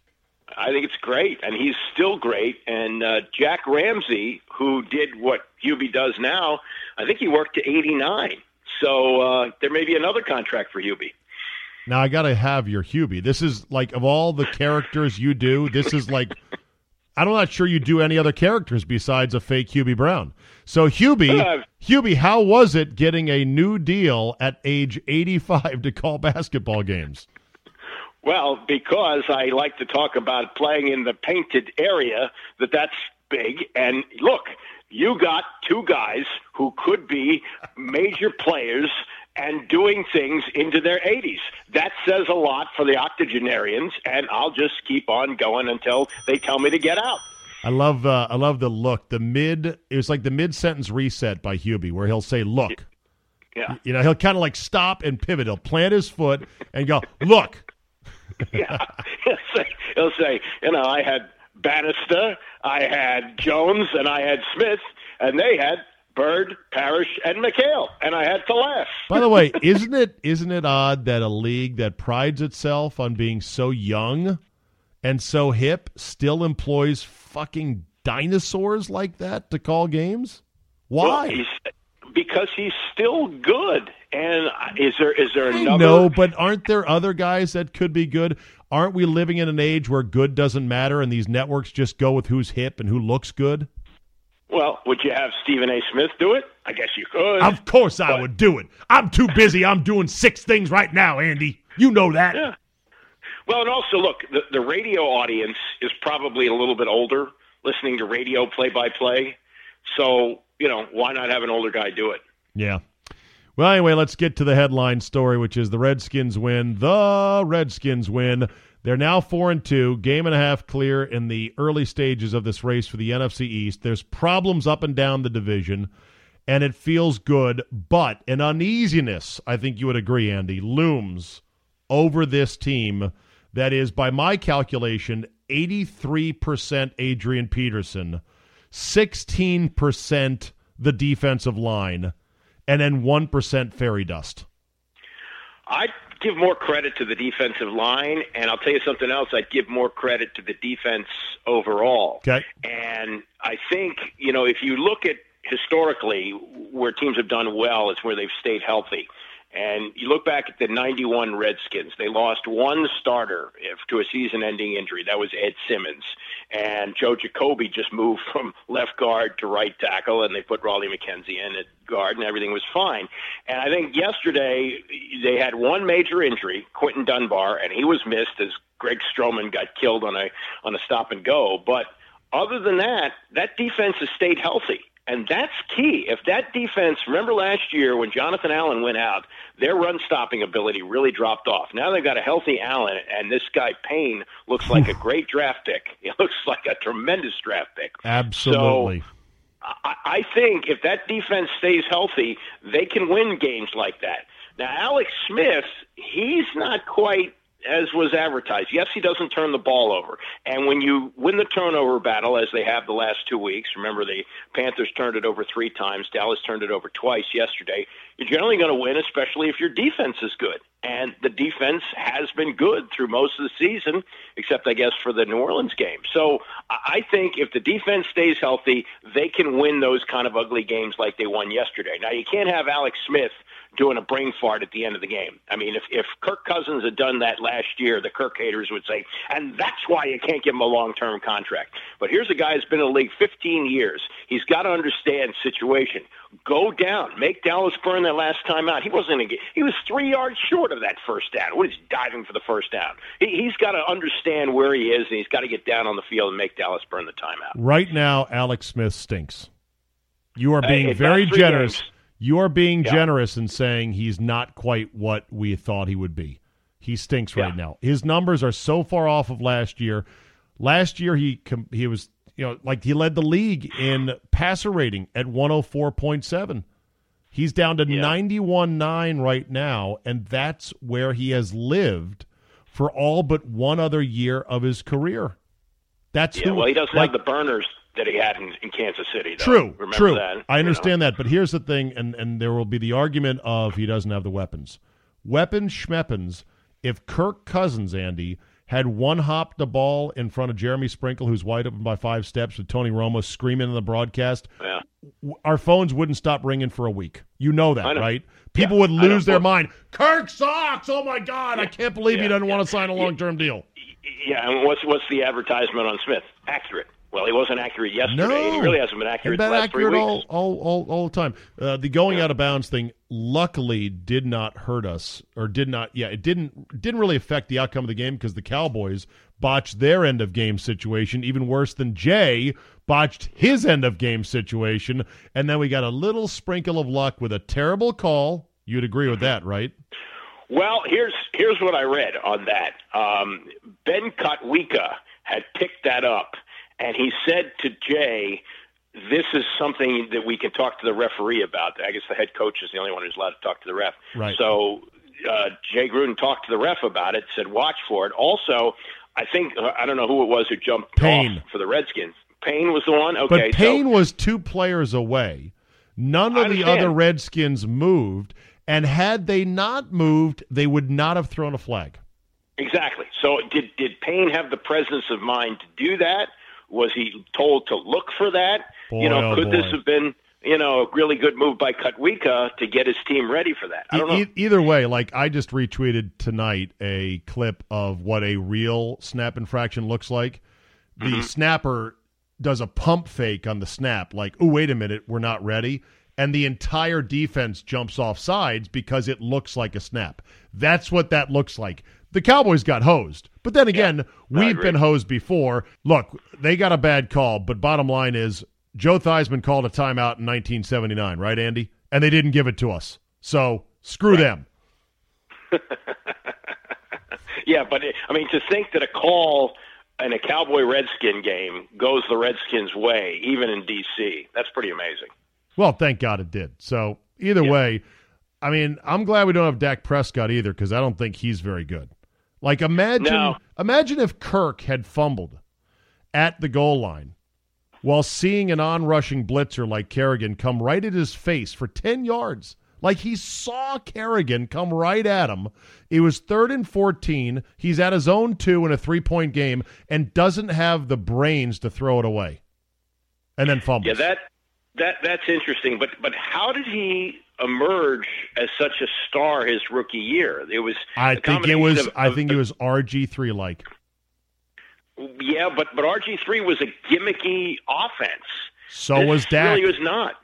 I think it's great, and he's still great. And uh, Jack Ramsay, who did what Hubie does now, I think he worked to 89. So uh, there may be another contract for Hubie. Now I got to have your Hubie. This is like of all the characters you do, this is like *laughs* I'm not sure you do any other characters besides a fake Hubie Brown. So Hubie, Uh, Hubie, how was it getting a new deal at age 85 to call basketball games? Well, because I like to talk about playing in the painted area, that that's big. And look, you got two guys be major players and doing things into their 80s. That says a lot for the octogenarians, and I'll just keep on going until they tell me to get out. I love uh, I love the look. The mid it was like the mid sentence reset by Hubie where he'll say look. Yeah. You know, he'll kind of like stop and pivot. He'll plant his foot and go, "Look." *laughs* yeah. He'll say, he'll say, you know, I had Bannister, I had Jones, and I had Smith, and they had Bird, Parrish, and McHale, and I had to laugh. By the way, *laughs* isn't it isn't it odd that a league that prides itself on being so young and so hip still employs fucking dinosaurs like that to call games? Well, Why? he's, because he's still good. And is there is there another? know, but aren't there other guys that could be good? Aren't we living in an age where good doesn't matter and these networks just go with who's hip and who looks good? Well, would you have Stephen A. Smith do it? I guess you could. Of course I would do it. I'm too busy. I'm doing six things right now, Andy. You know that. Yeah. Well, and also look, the, the radio audience is probably a little bit older, listening to radio play by play. So you know, why not have an older guy do it? Yeah. Well, anyway, let's get to the headline story, which is the Redskins win. The Redskins win. They're now four and two, game and a half clear in the early stages of this race for the NFC East. There's problems up and down the division, and it feels good, but an uneasiness, I think you would agree, Andy, looms over this team that is, by my calculation, 83% Adrian Peterson, 16% the defensive line, and then 1% fairy dust. I'd give more credit to the defensive line, and I'll tell you something else. I'd give more credit to the defense overall. Okay. And I think, you know, if you look at historically where teams have done well, it's where they've stayed healthy. And you look back at the 91 Redskins, they lost one starter if, to a season ending injury. That was Ed Simmons. And Joe Jacoby just moved *laughs* from left guard to right tackle, and they put Raleigh McKenzie in at guard, and everything was fine. And I think yesterday they had one major injury, Quinton Dunbar, and he was missed as Greg Stroman got killed on a on a stop and go. But other than that, that defense has stayed healthy. And that's key. If that defense, remember last year when Jonathan Allen went out, their run stopping ability really dropped off. Now they've got a healthy Allen, and this guy Payne looks like a hmm. great draft pick. *laughs* He looks like a tremendous draft pick. Absolutely. I, I think if that defense stays healthy, they can win games like that. Now, Alex Smith, he's not quite as was advertised. Yes, he doesn't turn the ball over. And when you win the turnover battle, as they have the last two weeks, remember the Panthers turned it over three times, Dallas turned it over twice yesterday, you're generally going to win, especially if your defense is good. And the defense has been good through most of the season, except, I guess, for the New Orleans game. So I think if the defense stays healthy, they can win those kind of ugly games like they won yesterday. Now, you can't have Alex Smith doing a brain fart at the end of the game. I mean, if, if Kirk Cousins had done that last year, the Kirk haters would say, and that's why you can't give him a long term contract. But here's a guy who's been in the league 15 years. He's got to understand situation. Go down, make Dallas burn that last time out. He wasn't in a, he was three yards short of that first down. What is diving for the first down? He, he's got to understand where he is, and he's got to get down on the field and make Dallas burn the timeout. Right now, Alex Smith stinks. You are being very generous. games. You are being Yeah. generous in saying he's not quite what we thought he would be. He stinks right now. His numbers are so far off of last year. Last year he com- he was you know like he led the league in passer rating at 104.7. He's down to 91.9 right now and that's where he has lived for all but one other year of his career. That's Yeah, who. well, he doesn't like, have the burners that he had in, in Kansas City. Though. True, Remember true. that? I you know? understand that, but here's the thing, and and there will be the argument of he doesn't have the weapons. Weapons schmeppens. If Kirk Cousins, Andy, had one hopped the ball in front of Jeremy Sprinkle, who's wide open by five steps, with Tony Romo screaming in the broadcast, Yeah. w- our phones wouldn't stop ringing for a week. You know that, know. right? People Yeah, would lose their mind. Kirk sucks. Oh my God! I can't believe he doesn't yeah. want to sign a long term deal. Yeah, and what's what's the advertisement on Smith? Accurate. Well, he wasn't accurate yesterday, No, he really hasn't been accurate Been the last accurate three all, weeks. all, all, all the time. Uh, the going out of bounds thing, luckily, did not hurt us, or did not. Yeah, it didn't didn't really affect the outcome of the game because the Cowboys botched their end of game situation, even worse than Jay botched his end of game situation, and then we got a little sprinkle of luck with a terrible call. You'd agree with that, right? Well, here's here's what I read on that. Um, ben Kotwica had picked that up, and he said to Jay, "This is something that we can talk to the referee about." I guess the head coach is the only one who's allowed to talk to the ref. Right. So uh, Jay Gruden talked to the ref about it. Said, "Watch for it." Also, I think I don't know who it was who jumped Payne. off for the Redskins. Payne was the one. Okay, but Payne was two players away. None of the other Redskins moved, and had they not moved, they would not have thrown a flag. Exactly. So did did Payne have the presence of mind to do that? Was he told to look for that? Boy, you know, oh could this have been you know a really good move by Kotwica to get his team ready for that? I don't know. E- either way, like I just retweeted tonight a clip of what a real snap infraction looks like. The Mm-hmm. snapper does a pump fake on the snap, like, oh, wait a minute, we're not ready. And the entire defense jumps off sides because it looks like a snap. That's what that looks like. The Cowboys got hosed. But then again, we've been hosed before. Look, they got a bad call, but bottom line is Joe Theismann called a timeout in 1979, right, Andy? And they didn't give it to us. So screw them. *laughs* Yeah, but it, I mean to think that a call in a Cowboy Redskin game goes the Redskins' way, even in D.C. That's pretty amazing. Well, thank God it did. So either way, I mean, I'm glad we don't have Dak Prescott either because I don't think he's very good. Like imagine, No. imagine if Kirk had fumbled at the goal line while seeing an on-rushing blitzer like Kerrigan come right at his face for ten yards. Like he saw Kerrigan come right at him. It was third and 14. He's at his own two in a three point game and doesn't have the brains to throw it away. And then fumbles. Yeah, that that that's interesting. But but how did he emerge as such a star his rookie year? It was I think it was. of- I of- think it was RG three like. Yeah, but but RG three was a gimmicky offense. So This was Dak. Really was not.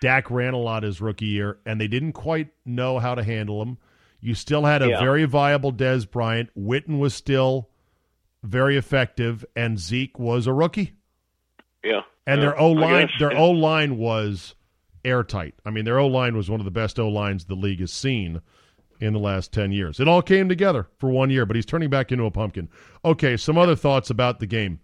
Dak ran a lot his rookie year, and they didn't quite know how to handle him. You still had a Yeah. very viable Dez Bryant. Witten was still very effective, and Zeke was a rookie. Yeah. And Yeah, their O line, their yeah. O line was airtight. I mean, their O line was one of the best O lines the league has seen in the last ten years. It all came together for one year, but he's turning back into a pumpkin. Okay, some other thoughts about the game.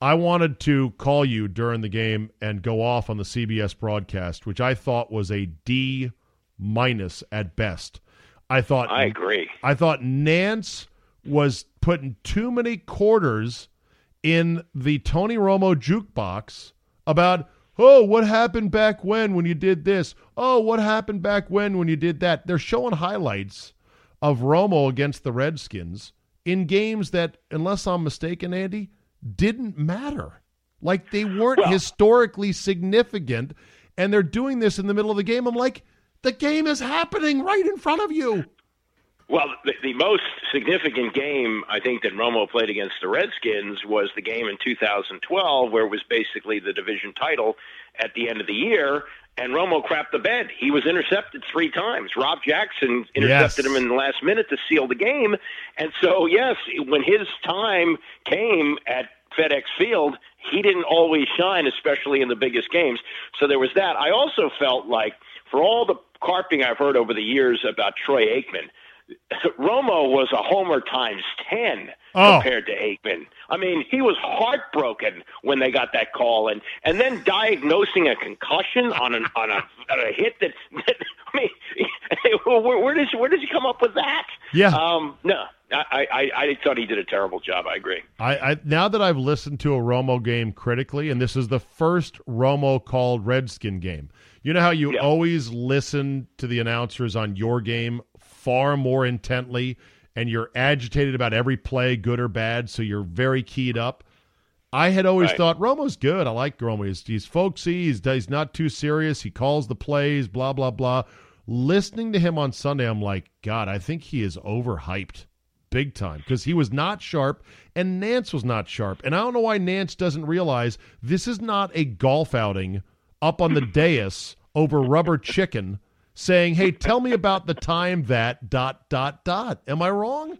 I wanted to call you during the game and go off on the CBS broadcast, which I thought was a D minus at best. I thought I agree. I thought Nance was putting too many quarters in the Tony Romo jukebox about, oh, what happened back when when you did this? Oh, what happened back when when you did that? They're showing highlights of Romo against the Redskins in games that, unless I'm mistaken, Andy, didn't matter. Like they weren't Well- historically significant, and they're doing this in the middle of the game. I'm like, the game is happening right in front of you. Well, the, the most significant game I think that Romo played against the Redskins was the game in 2012, where it was basically the division title at the end of the year, and Romo crapped the bed. He was intercepted three times. Rob Jackson intercepted Yes. him in the last minute to seal the game, and so yes, when his time came at FedEx Field, he didn't always shine, especially in the biggest games. So there was that. I also felt like, for all the carping I've heard over the years about Troy Aikman, Romo was a homer times 10 Oh. compared to Aikman. I mean, he was heartbroken when they got that call and and then diagnosing a concussion on an on a, *laughs* on a hit that, *laughs* that I mean, *laughs* where, where does where does he come up with that? Yeah. Um, no, I, I, I thought he did a terrible job. I agree. I, I now that I've listened to a Romo game critically, and this is the first Romo called Redskin game. You know how you Yeah. always listen to the announcers on your game far more intently, and you're agitated about every play, good or bad, so you're very keyed up. I had always Right. thought Romo's good. I like Romo. He's, he's folksy. He's, he's not too serious. He calls the plays. Blah blah blah. Listening to him on Sunday, I'm like, God, I think he is overhyped big time because he was not sharp and Nance was not sharp. And I don't know why Nance doesn't realize this is not a golf outing up on the *laughs* dais over rubber chicken saying, "Hey, tell me about the time that dot dot dot." Am I wrong?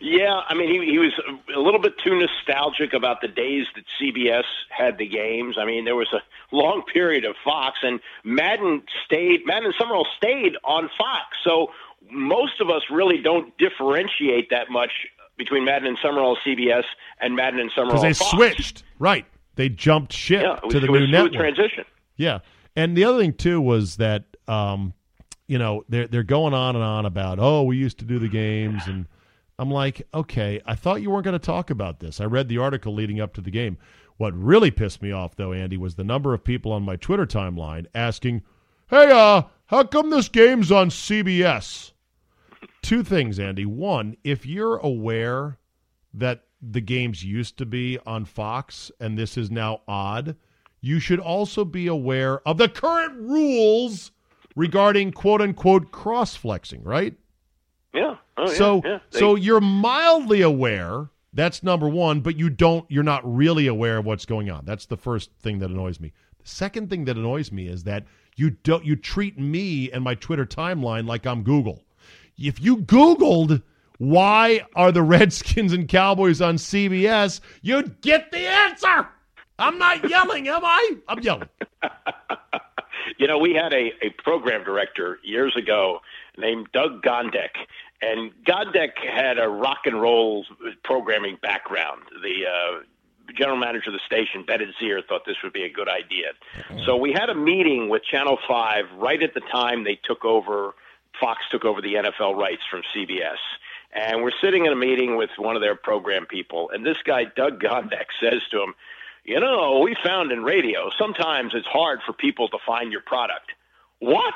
Yeah, I mean, he, he was a little bit too nostalgic about the days that CBS had the games. I mean, there was a long period of Fox, and Madden stayed, Madden and Summerall stayed on Fox. So most of us really don't differentiate that much between Madden and Summerall CBS and Madden and Summerall Because they Fox. switched. Right. They jumped ship Yeah, was, to the new network. transition. Yeah, and the other thing too was that um, you know they're they're going on and on about oh we used to do the games and I'm like okay I thought you weren't going to talk about this. I read the article leading up to the game. What really pissed me off though, Andy, was the number of people on my Twitter timeline asking, "Hey, uh, how come this game's on CBS?" Two things, Andy. One, if you're aware that the games used to be on Fox and this is now odd, you should also be aware of the current rules regarding quote unquote cross flexing, right? Yeah. Oh, yeah, so yeah. They- so you're mildly aware. That's number one, but you don't. You're not really aware of what's going on. That's the first thing that annoys me. The second thing that annoys me is that you don't. You treat me and my Twitter timeline like I'm Google. If you Googled why are the *laughs* Redskins and Cowboys on CBS, you'd get the answer. I'm not yelling, am I? I'm yelling. *laughs* You know, we had a, a program director years ago named Doug Gondek, and Gondek had a rock and roll programming background. The uh, general manager of the station, Bennett Zier, thought this would be a good idea. So we had a meeting with Channel 5 right at the time they took over, Fox took over the NFL rights from CBS. And we're sitting in a meeting with one of their program people, and this guy, Doug Gondek, says to him, you know, we found in radio, sometimes it's hard for people to find your product. What?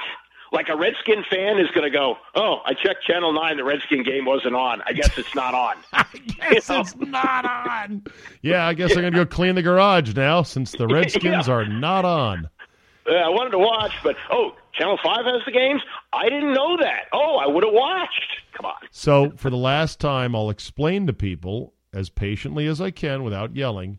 Like a Redskin fan is going to go, oh, I checked Channel 9, the Redskin game wasn't on. I guess it's not on. *laughs* *laughs* Yes, it's not on. *laughs* Yeah, I guess I'm going to go clean the garage now since the Redskins Yeah. are not on. Uh, I wanted to watch, but, oh, Channel 5 has the games? I didn't know that. Oh, I would have watched. Come on. So, for the last time, I'll explain to people as patiently as I can without yelling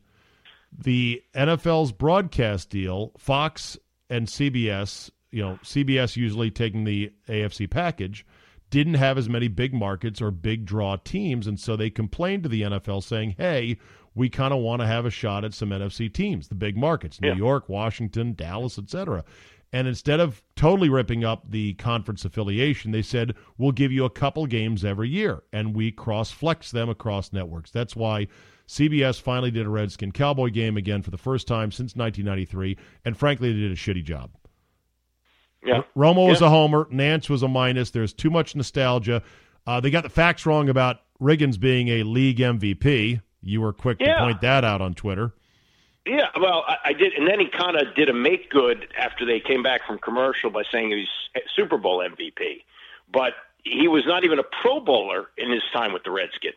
the NFL's broadcast deal, Fox and CBS, you know, CBS usually taking the AFC package, didn't have as many big markets or big draw teams. And so they complained to the NFL saying, hey, we kind of want to have a shot at some NFC teams, the big markets, New Yeah. York, Washington, Dallas, etc. And instead of totally ripping up the conference affiliation, they said, we'll give you a couple games every year. And we cross flex them across networks. That's why CBS finally did a Redskin Cowboy game again for the first time since 1993. And frankly, they did a shitty job. Yeah. Romo was a homer. Nance was a minus. There's too much nostalgia. Uh, they got the facts wrong about Riggins being a league MVP. You were quick to point that out on Twitter. Yeah, well, I, I did, and then he kind of did a make good after they came back from commercial by saying he was Super Bowl MVP, but he was not even a Pro Bowler in his time with the Redskins.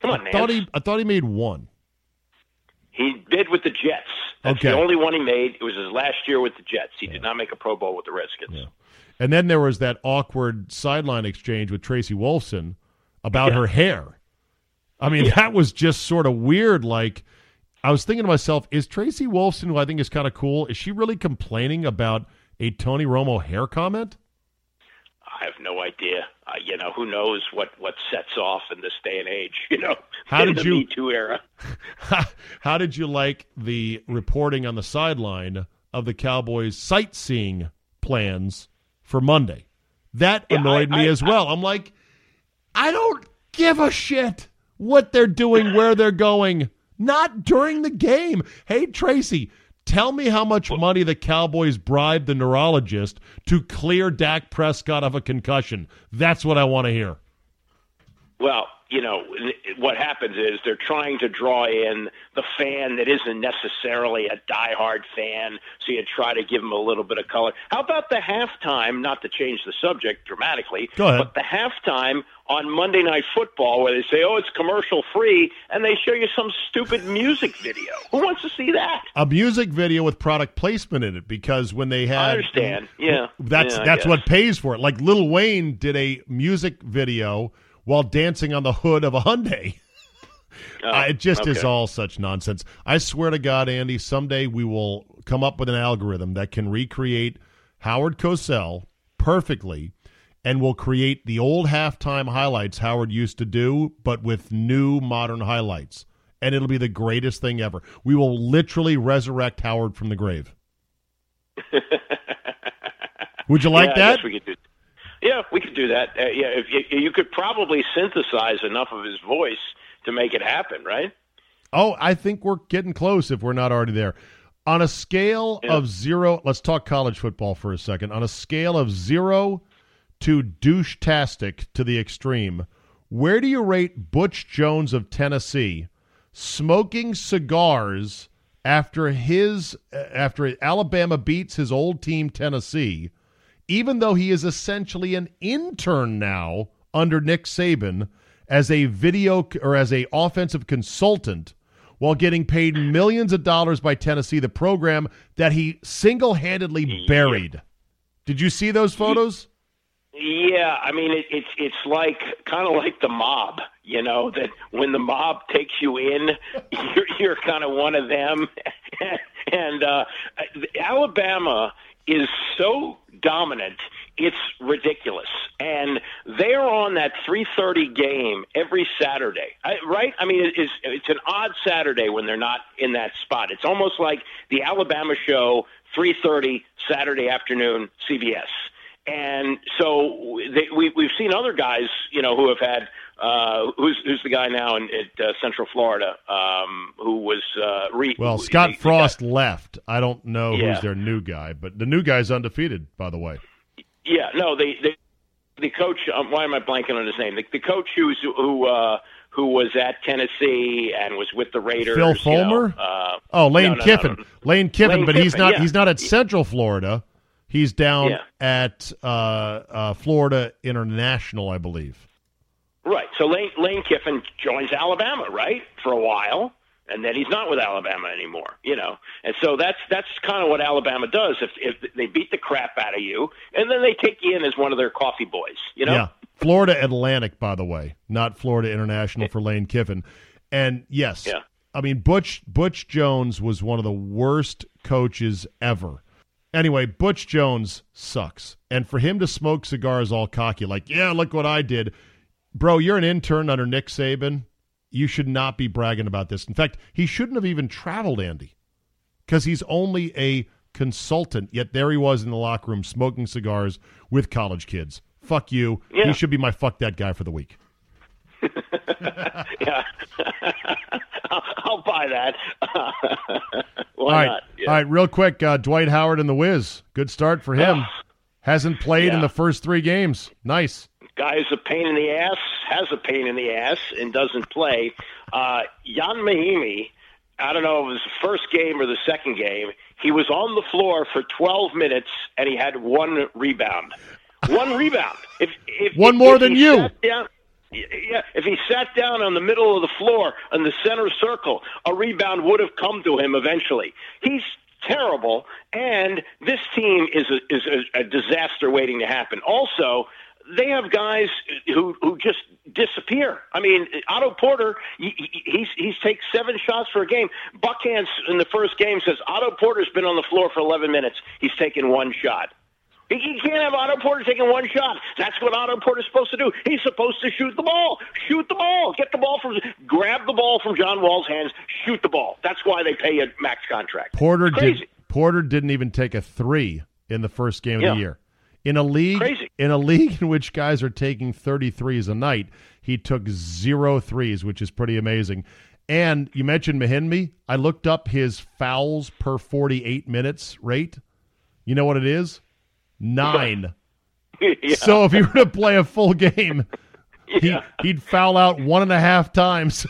Come on, I Nance. thought he, I thought he made one. He did with the Jets. That's Okay. the only one he made. It was his last year with the Jets. He did not make a Pro Bowl with the Redskins. Yeah. And then there was that awkward sideline exchange with Tracy Wolfson about her hair. I mean, that was just sort of weird. Like, I was thinking to myself, is Tracy Wolfson, who I think is kind of cool, is she really complaining about a Tony Romo hair comment? I have no idea. Uh, you know, who knows what what sets off in this day and age? *laughs* You know, How in did the you- Me Too era. *laughs* How did you like the reporting on the sideline of the Cowboys' sightseeing plans for Monday? That Yeah, annoyed I- me I- as well. I'm like, I don't give a shit what they're doing, where they're going. Not during the game. Hey, Tracy, tell me how much money the Cowboys bribed the neurologist to clear Dak Prescott of a concussion. That's what I want to hear. Well, you know, what happens is they're trying to draw in the fan that isn't necessarily a diehard fan, so you try to give them a little bit of color. How about the halftime, not to change the subject dramatically, Go ahead. but the halftime on Monday Night Football where they say, oh, it's commercial free, and they show you some stupid music video. Who wants to see that? A music video with product placement in it because when they had I understand. Yeah. That's Yeah, that's what pays for it. Like Lil Wayne did a music video while dancing on the hood of a Hyundai. *laughs* Uh, it just is Oh, all such nonsense. I swear to God, Andy, someday we will come up with an algorithm that can recreate Howard Cosell perfectly and will create the old halftime highlights Howard used to do, but with new modern highlights. And it'll be the greatest thing ever. We will literally resurrect Howard from the grave. *laughs* Would you like yeah, that? we could do. Yeah, we could do that. Uh, yeah, if you, you could probably synthesize enough of his voice to make it happen, right? Oh, I think we're getting close if we're not already there. On a scale of zero, let's talk college football for a second. On a scale of zero to douche-tastic to the extreme, where do you rate Butch Jones of Tennessee smoking cigars after his after Alabama beats his old team Tennessee, even though he is essentially an intern now under Nick Saban as a video or as a offensive consultant while getting paid millions of dollars by Tennessee, the program that he single-handedly buried. Did you see those photos? Yeah, I mean it, it's it's like kind of like the mob, you know, that when the mob takes you in, *laughs* you're you're kind of one of them. *laughs* and uh, Alabama is so dominant, it's ridiculous. And they're on that 3:30 game every Saturday, right? I mean, it's it's an odd Saturday when they're not in that spot. It's almost like the Alabama show, 3:30 Saturday afternoon, CBS and so they, we, we've seen other guys, you know, who have had. Uh, who's who's the guy now in at uh, Central Florida? Um, who was uh, re- Well, Scott Frost left. I don't know Yeah. who's their new guy, but the new guy's undefeated, by the way. yeah, no, they, they the coach. Um, why am I blanking on his name? The, the coach who's who uh, who was at Tennessee and was with the Raiders. Phil you know, Fulmer? uh, oh, Lane no, no, Kiffin. no. Lane Kiffin, Lane but he's not. yeah. He's not at Central Florida. He's down Yeah. at uh, uh, Florida International, I believe. Right. So Lane, Lane Kiffin joins Alabama, right, for a while, and then he's not with Alabama anymore. You know, and so that's that's kind of what Alabama does. If if they beat the crap out of you, and then they take you in as one of their coffee boys. You know. Yeah. Florida Atlantic, by the way, not Florida International for Lane Kiffin. And yes, Yeah. I mean Butch Butch Jones was one of the worst coaches ever. Anyway, Butch Jones sucks. And for him to smoke cigars all cocky, like, yeah, look what I did. Bro, you're an intern under Nick Saban. You should not be bragging about this. In fact, he shouldn't have even traveled, Andy, because he's only a consultant. Yet there he was in the locker room smoking cigars with college kids. Fuck you. Yeah. He should be my fuck that guy for the week. *laughs* yeah. *laughs* I'll, I'll buy that. *laughs* Why all right, not? Yeah. all right. Real quick, uh, Dwight Howard and the Wiz. Good start for him. Hasn't played in the first three games. Nice. Guy's a pain in the ass, has a pain in the ass, and doesn't play. Uh, Ian Mahinmi, I don't know if it was the first game or the second game, he was on the floor for 12 minutes and he had one rebound. One rebound. *laughs* If, if One more if than you. down- yeah, if he sat down on the middle of the floor in the center circle, a rebound would have come to him eventually. He's terrible, and this team is a, is a, a disaster waiting to happen. Also, they have guys who who just disappear. I mean, Otto Porter, he, he- he's he's takes seven shots for a game. Buckhantz in the first game says Otto Porter's been on the floor for 11 minutes. He's taken one shot. He- You can't have Otto Porter taking one shot. That's what Otto Porter's supposed to do. He's supposed to shoot the ball. Shoot the ball. Get the ball from, grab the ball from John Wall's hands. Shoot the ball. That's why they pay a max contract. Porter did. Porter didn't even take a three in the first game of the year. In a league, Crazy. in a league in which guys are taking 33s a night, he took zero threes, which is pretty amazing. And you mentioned Mahinmi. I looked up his fouls per 48 minutes rate. You know what it is? Nine. *laughs* Yeah. So if you were to play a full game, *laughs* he, he'd foul out one and a half times.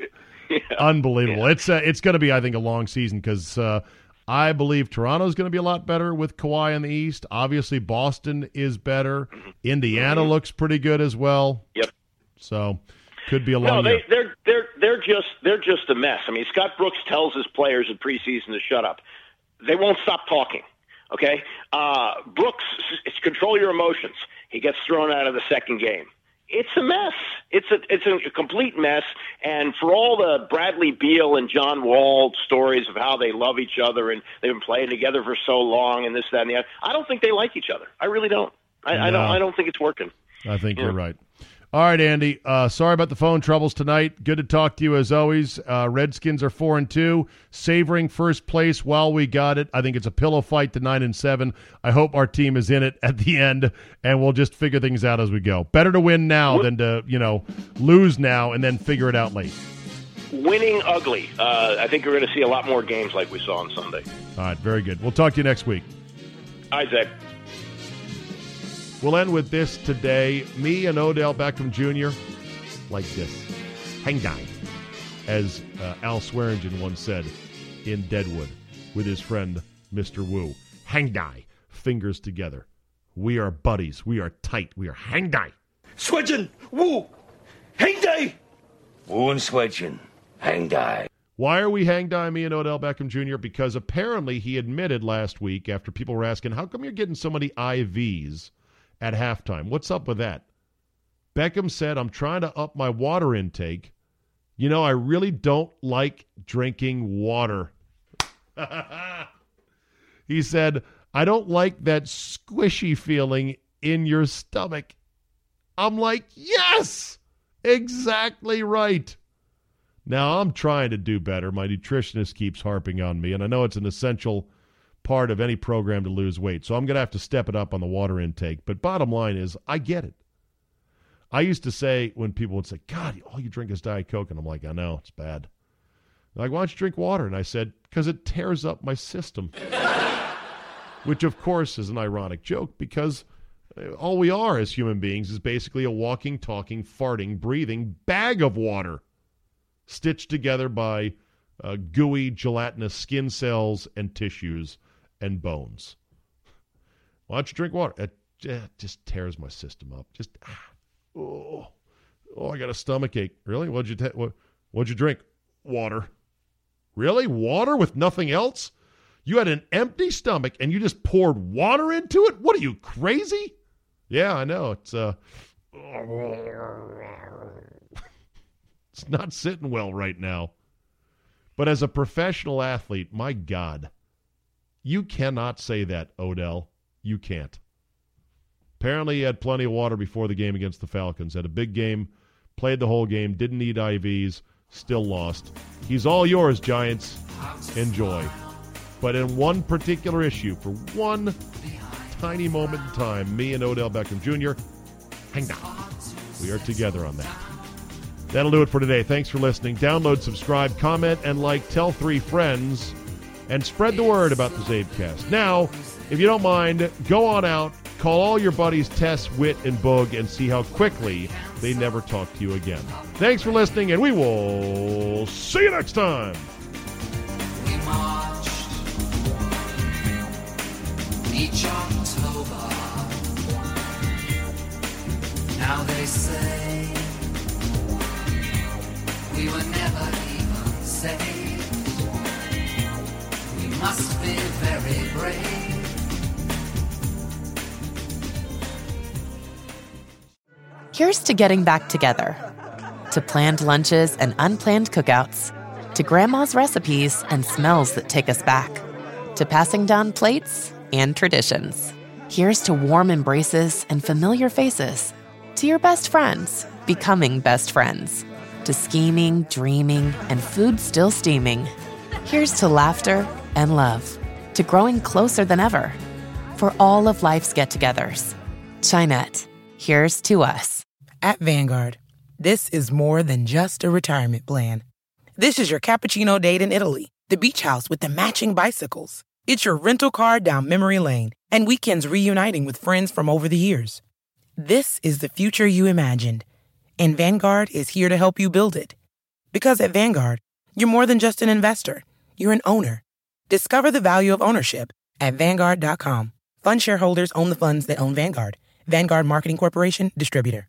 *laughs* yeah. Unbelievable. Yeah. It's uh, it's going to be, I think, a long season because uh, I believe Toronto's going to be a lot better with Kawhi in the East. Obviously, Boston is better. Mm-hmm. Indiana mm-hmm. looks pretty good as well. Yep. So could be a long. No, they, they're they're they're just they're just a mess. I mean, Scott Brooks tells his players in preseason to shut up. They won't stop talking. Okay, uh, Brooks, control your emotions. He gets thrown out of the second game it's a mess. It's a it's a complete mess. And for all the Bradley Beal and John Wall stories of how they love each other and they've been playing together for so long and this that and the other, I don't think they like each other. I really don't. I, no. I don't. I don't think it's working. I think yeah. you're right. All right, Andy. Uh, sorry about the phone troubles tonight. Good to talk to you as always. Uh, Redskins are four and two, savoring first place while we got it. I think it's a pillow fight to nine and seven. I hope our team is in it *laughs* at the end, and we'll just figure things out as we go. Better to win now than to you know lose now and then figure it out late. Winning ugly. Uh, I think we're going to see a lot more games like we saw on Sunday. All right, very good. We'll talk to you next week. Isaac. We'll end with this today. Me and Odell Beckham Jr. like this. Hang down. As uh, Al Swearengen once said in Deadwood with his friend Mr. Wu. Hang dai. Fingers together. We are buddies. We are tight. We are hang dai. Swedgen. Wu. Hang dai. Wu and Swedgen. Hang dai. Why are we hang dai me and Odell Beckham Jr.? Because apparently he admitted last week after people were asking, how come you're getting so many IVs? At halftime. What's up with that? Beckham said, I'm trying to up my water intake. You know, I really don't like drinking water. *laughs* he said, I don't like that squishy feeling in your stomach. I'm like, yes, exactly right. Now, I'm trying to do better. My nutritionist keeps harping on me, and I know it's an essential part of any program to lose weight. So I'm going to have to step it up on the water intake. But bottom line is, I get it. I used to say when people would say, God, all you drink is Diet Coke. And I'm like, I know, it's bad. They're like, why don't you drink water? And I said, because it tears up my system. *laughs* Which, of course, is an ironic joke because uh, all we are as human beings is basically a walking, talking, farting, breathing bag of water stitched together by uh, gooey, gelatinous skin cells and tissues and bones. Why don't you drink water? It, it just tears my system up. Just ah, oh, oh, I got a stomach ache. Really? What'd you ta- what, what'd you drink? Water. Really? Water with nothing else? You had an empty stomach and you just poured water into it? What are you crazy? Yeah, I know. It's uh *laughs* It's not sitting well right now. But as a professional athlete, my god, you cannot say that, Odell. You can't. Apparently, he had plenty of water before the game against the Falcons. Had a big game, played the whole game, didn't need IVs, still lost. He's all yours, Giants. Enjoy. But in one particular issue, for one tiny moment in time, me and Odell Beckham Jr., hang on. We are together on that. That'll do it for today. Thanks for listening. Download, subscribe, comment, and like. Tell three friends and spread the word about the Czabecast. Now, if you don't mind, go on out, call all your buddies Tess, Wit, and Boog, and see how quickly they never talk to you again. Thanks for listening, and we will see you next time. Now they say we were never even must be very brave. Here's to getting back together, to planned lunches and unplanned cookouts, to grandma's recipes and smells that take us back, to passing down plates and traditions. Here's to warm embraces and familiar faces, to your best friends becoming best friends, to scheming, dreaming, and food still steaming. Here's to laughter and love, to growing closer than ever. For all of life's get togethers, Chinette, here's to us. At Vanguard, this is more than just a retirement plan. This is your cappuccino date in Italy, the beach house with the matching bicycles. It's your rental car down memory lane, and weekends reuniting with friends from over the years. This is the future you imagined and Vanguard is here to help you build it. Because at Vanguard, you're more than just an investor, you're an owner. Discover the value of ownership at Vanguard.com. Fund shareholders own the funds that own Vanguard. Vanguard Marketing Corporation, distributor.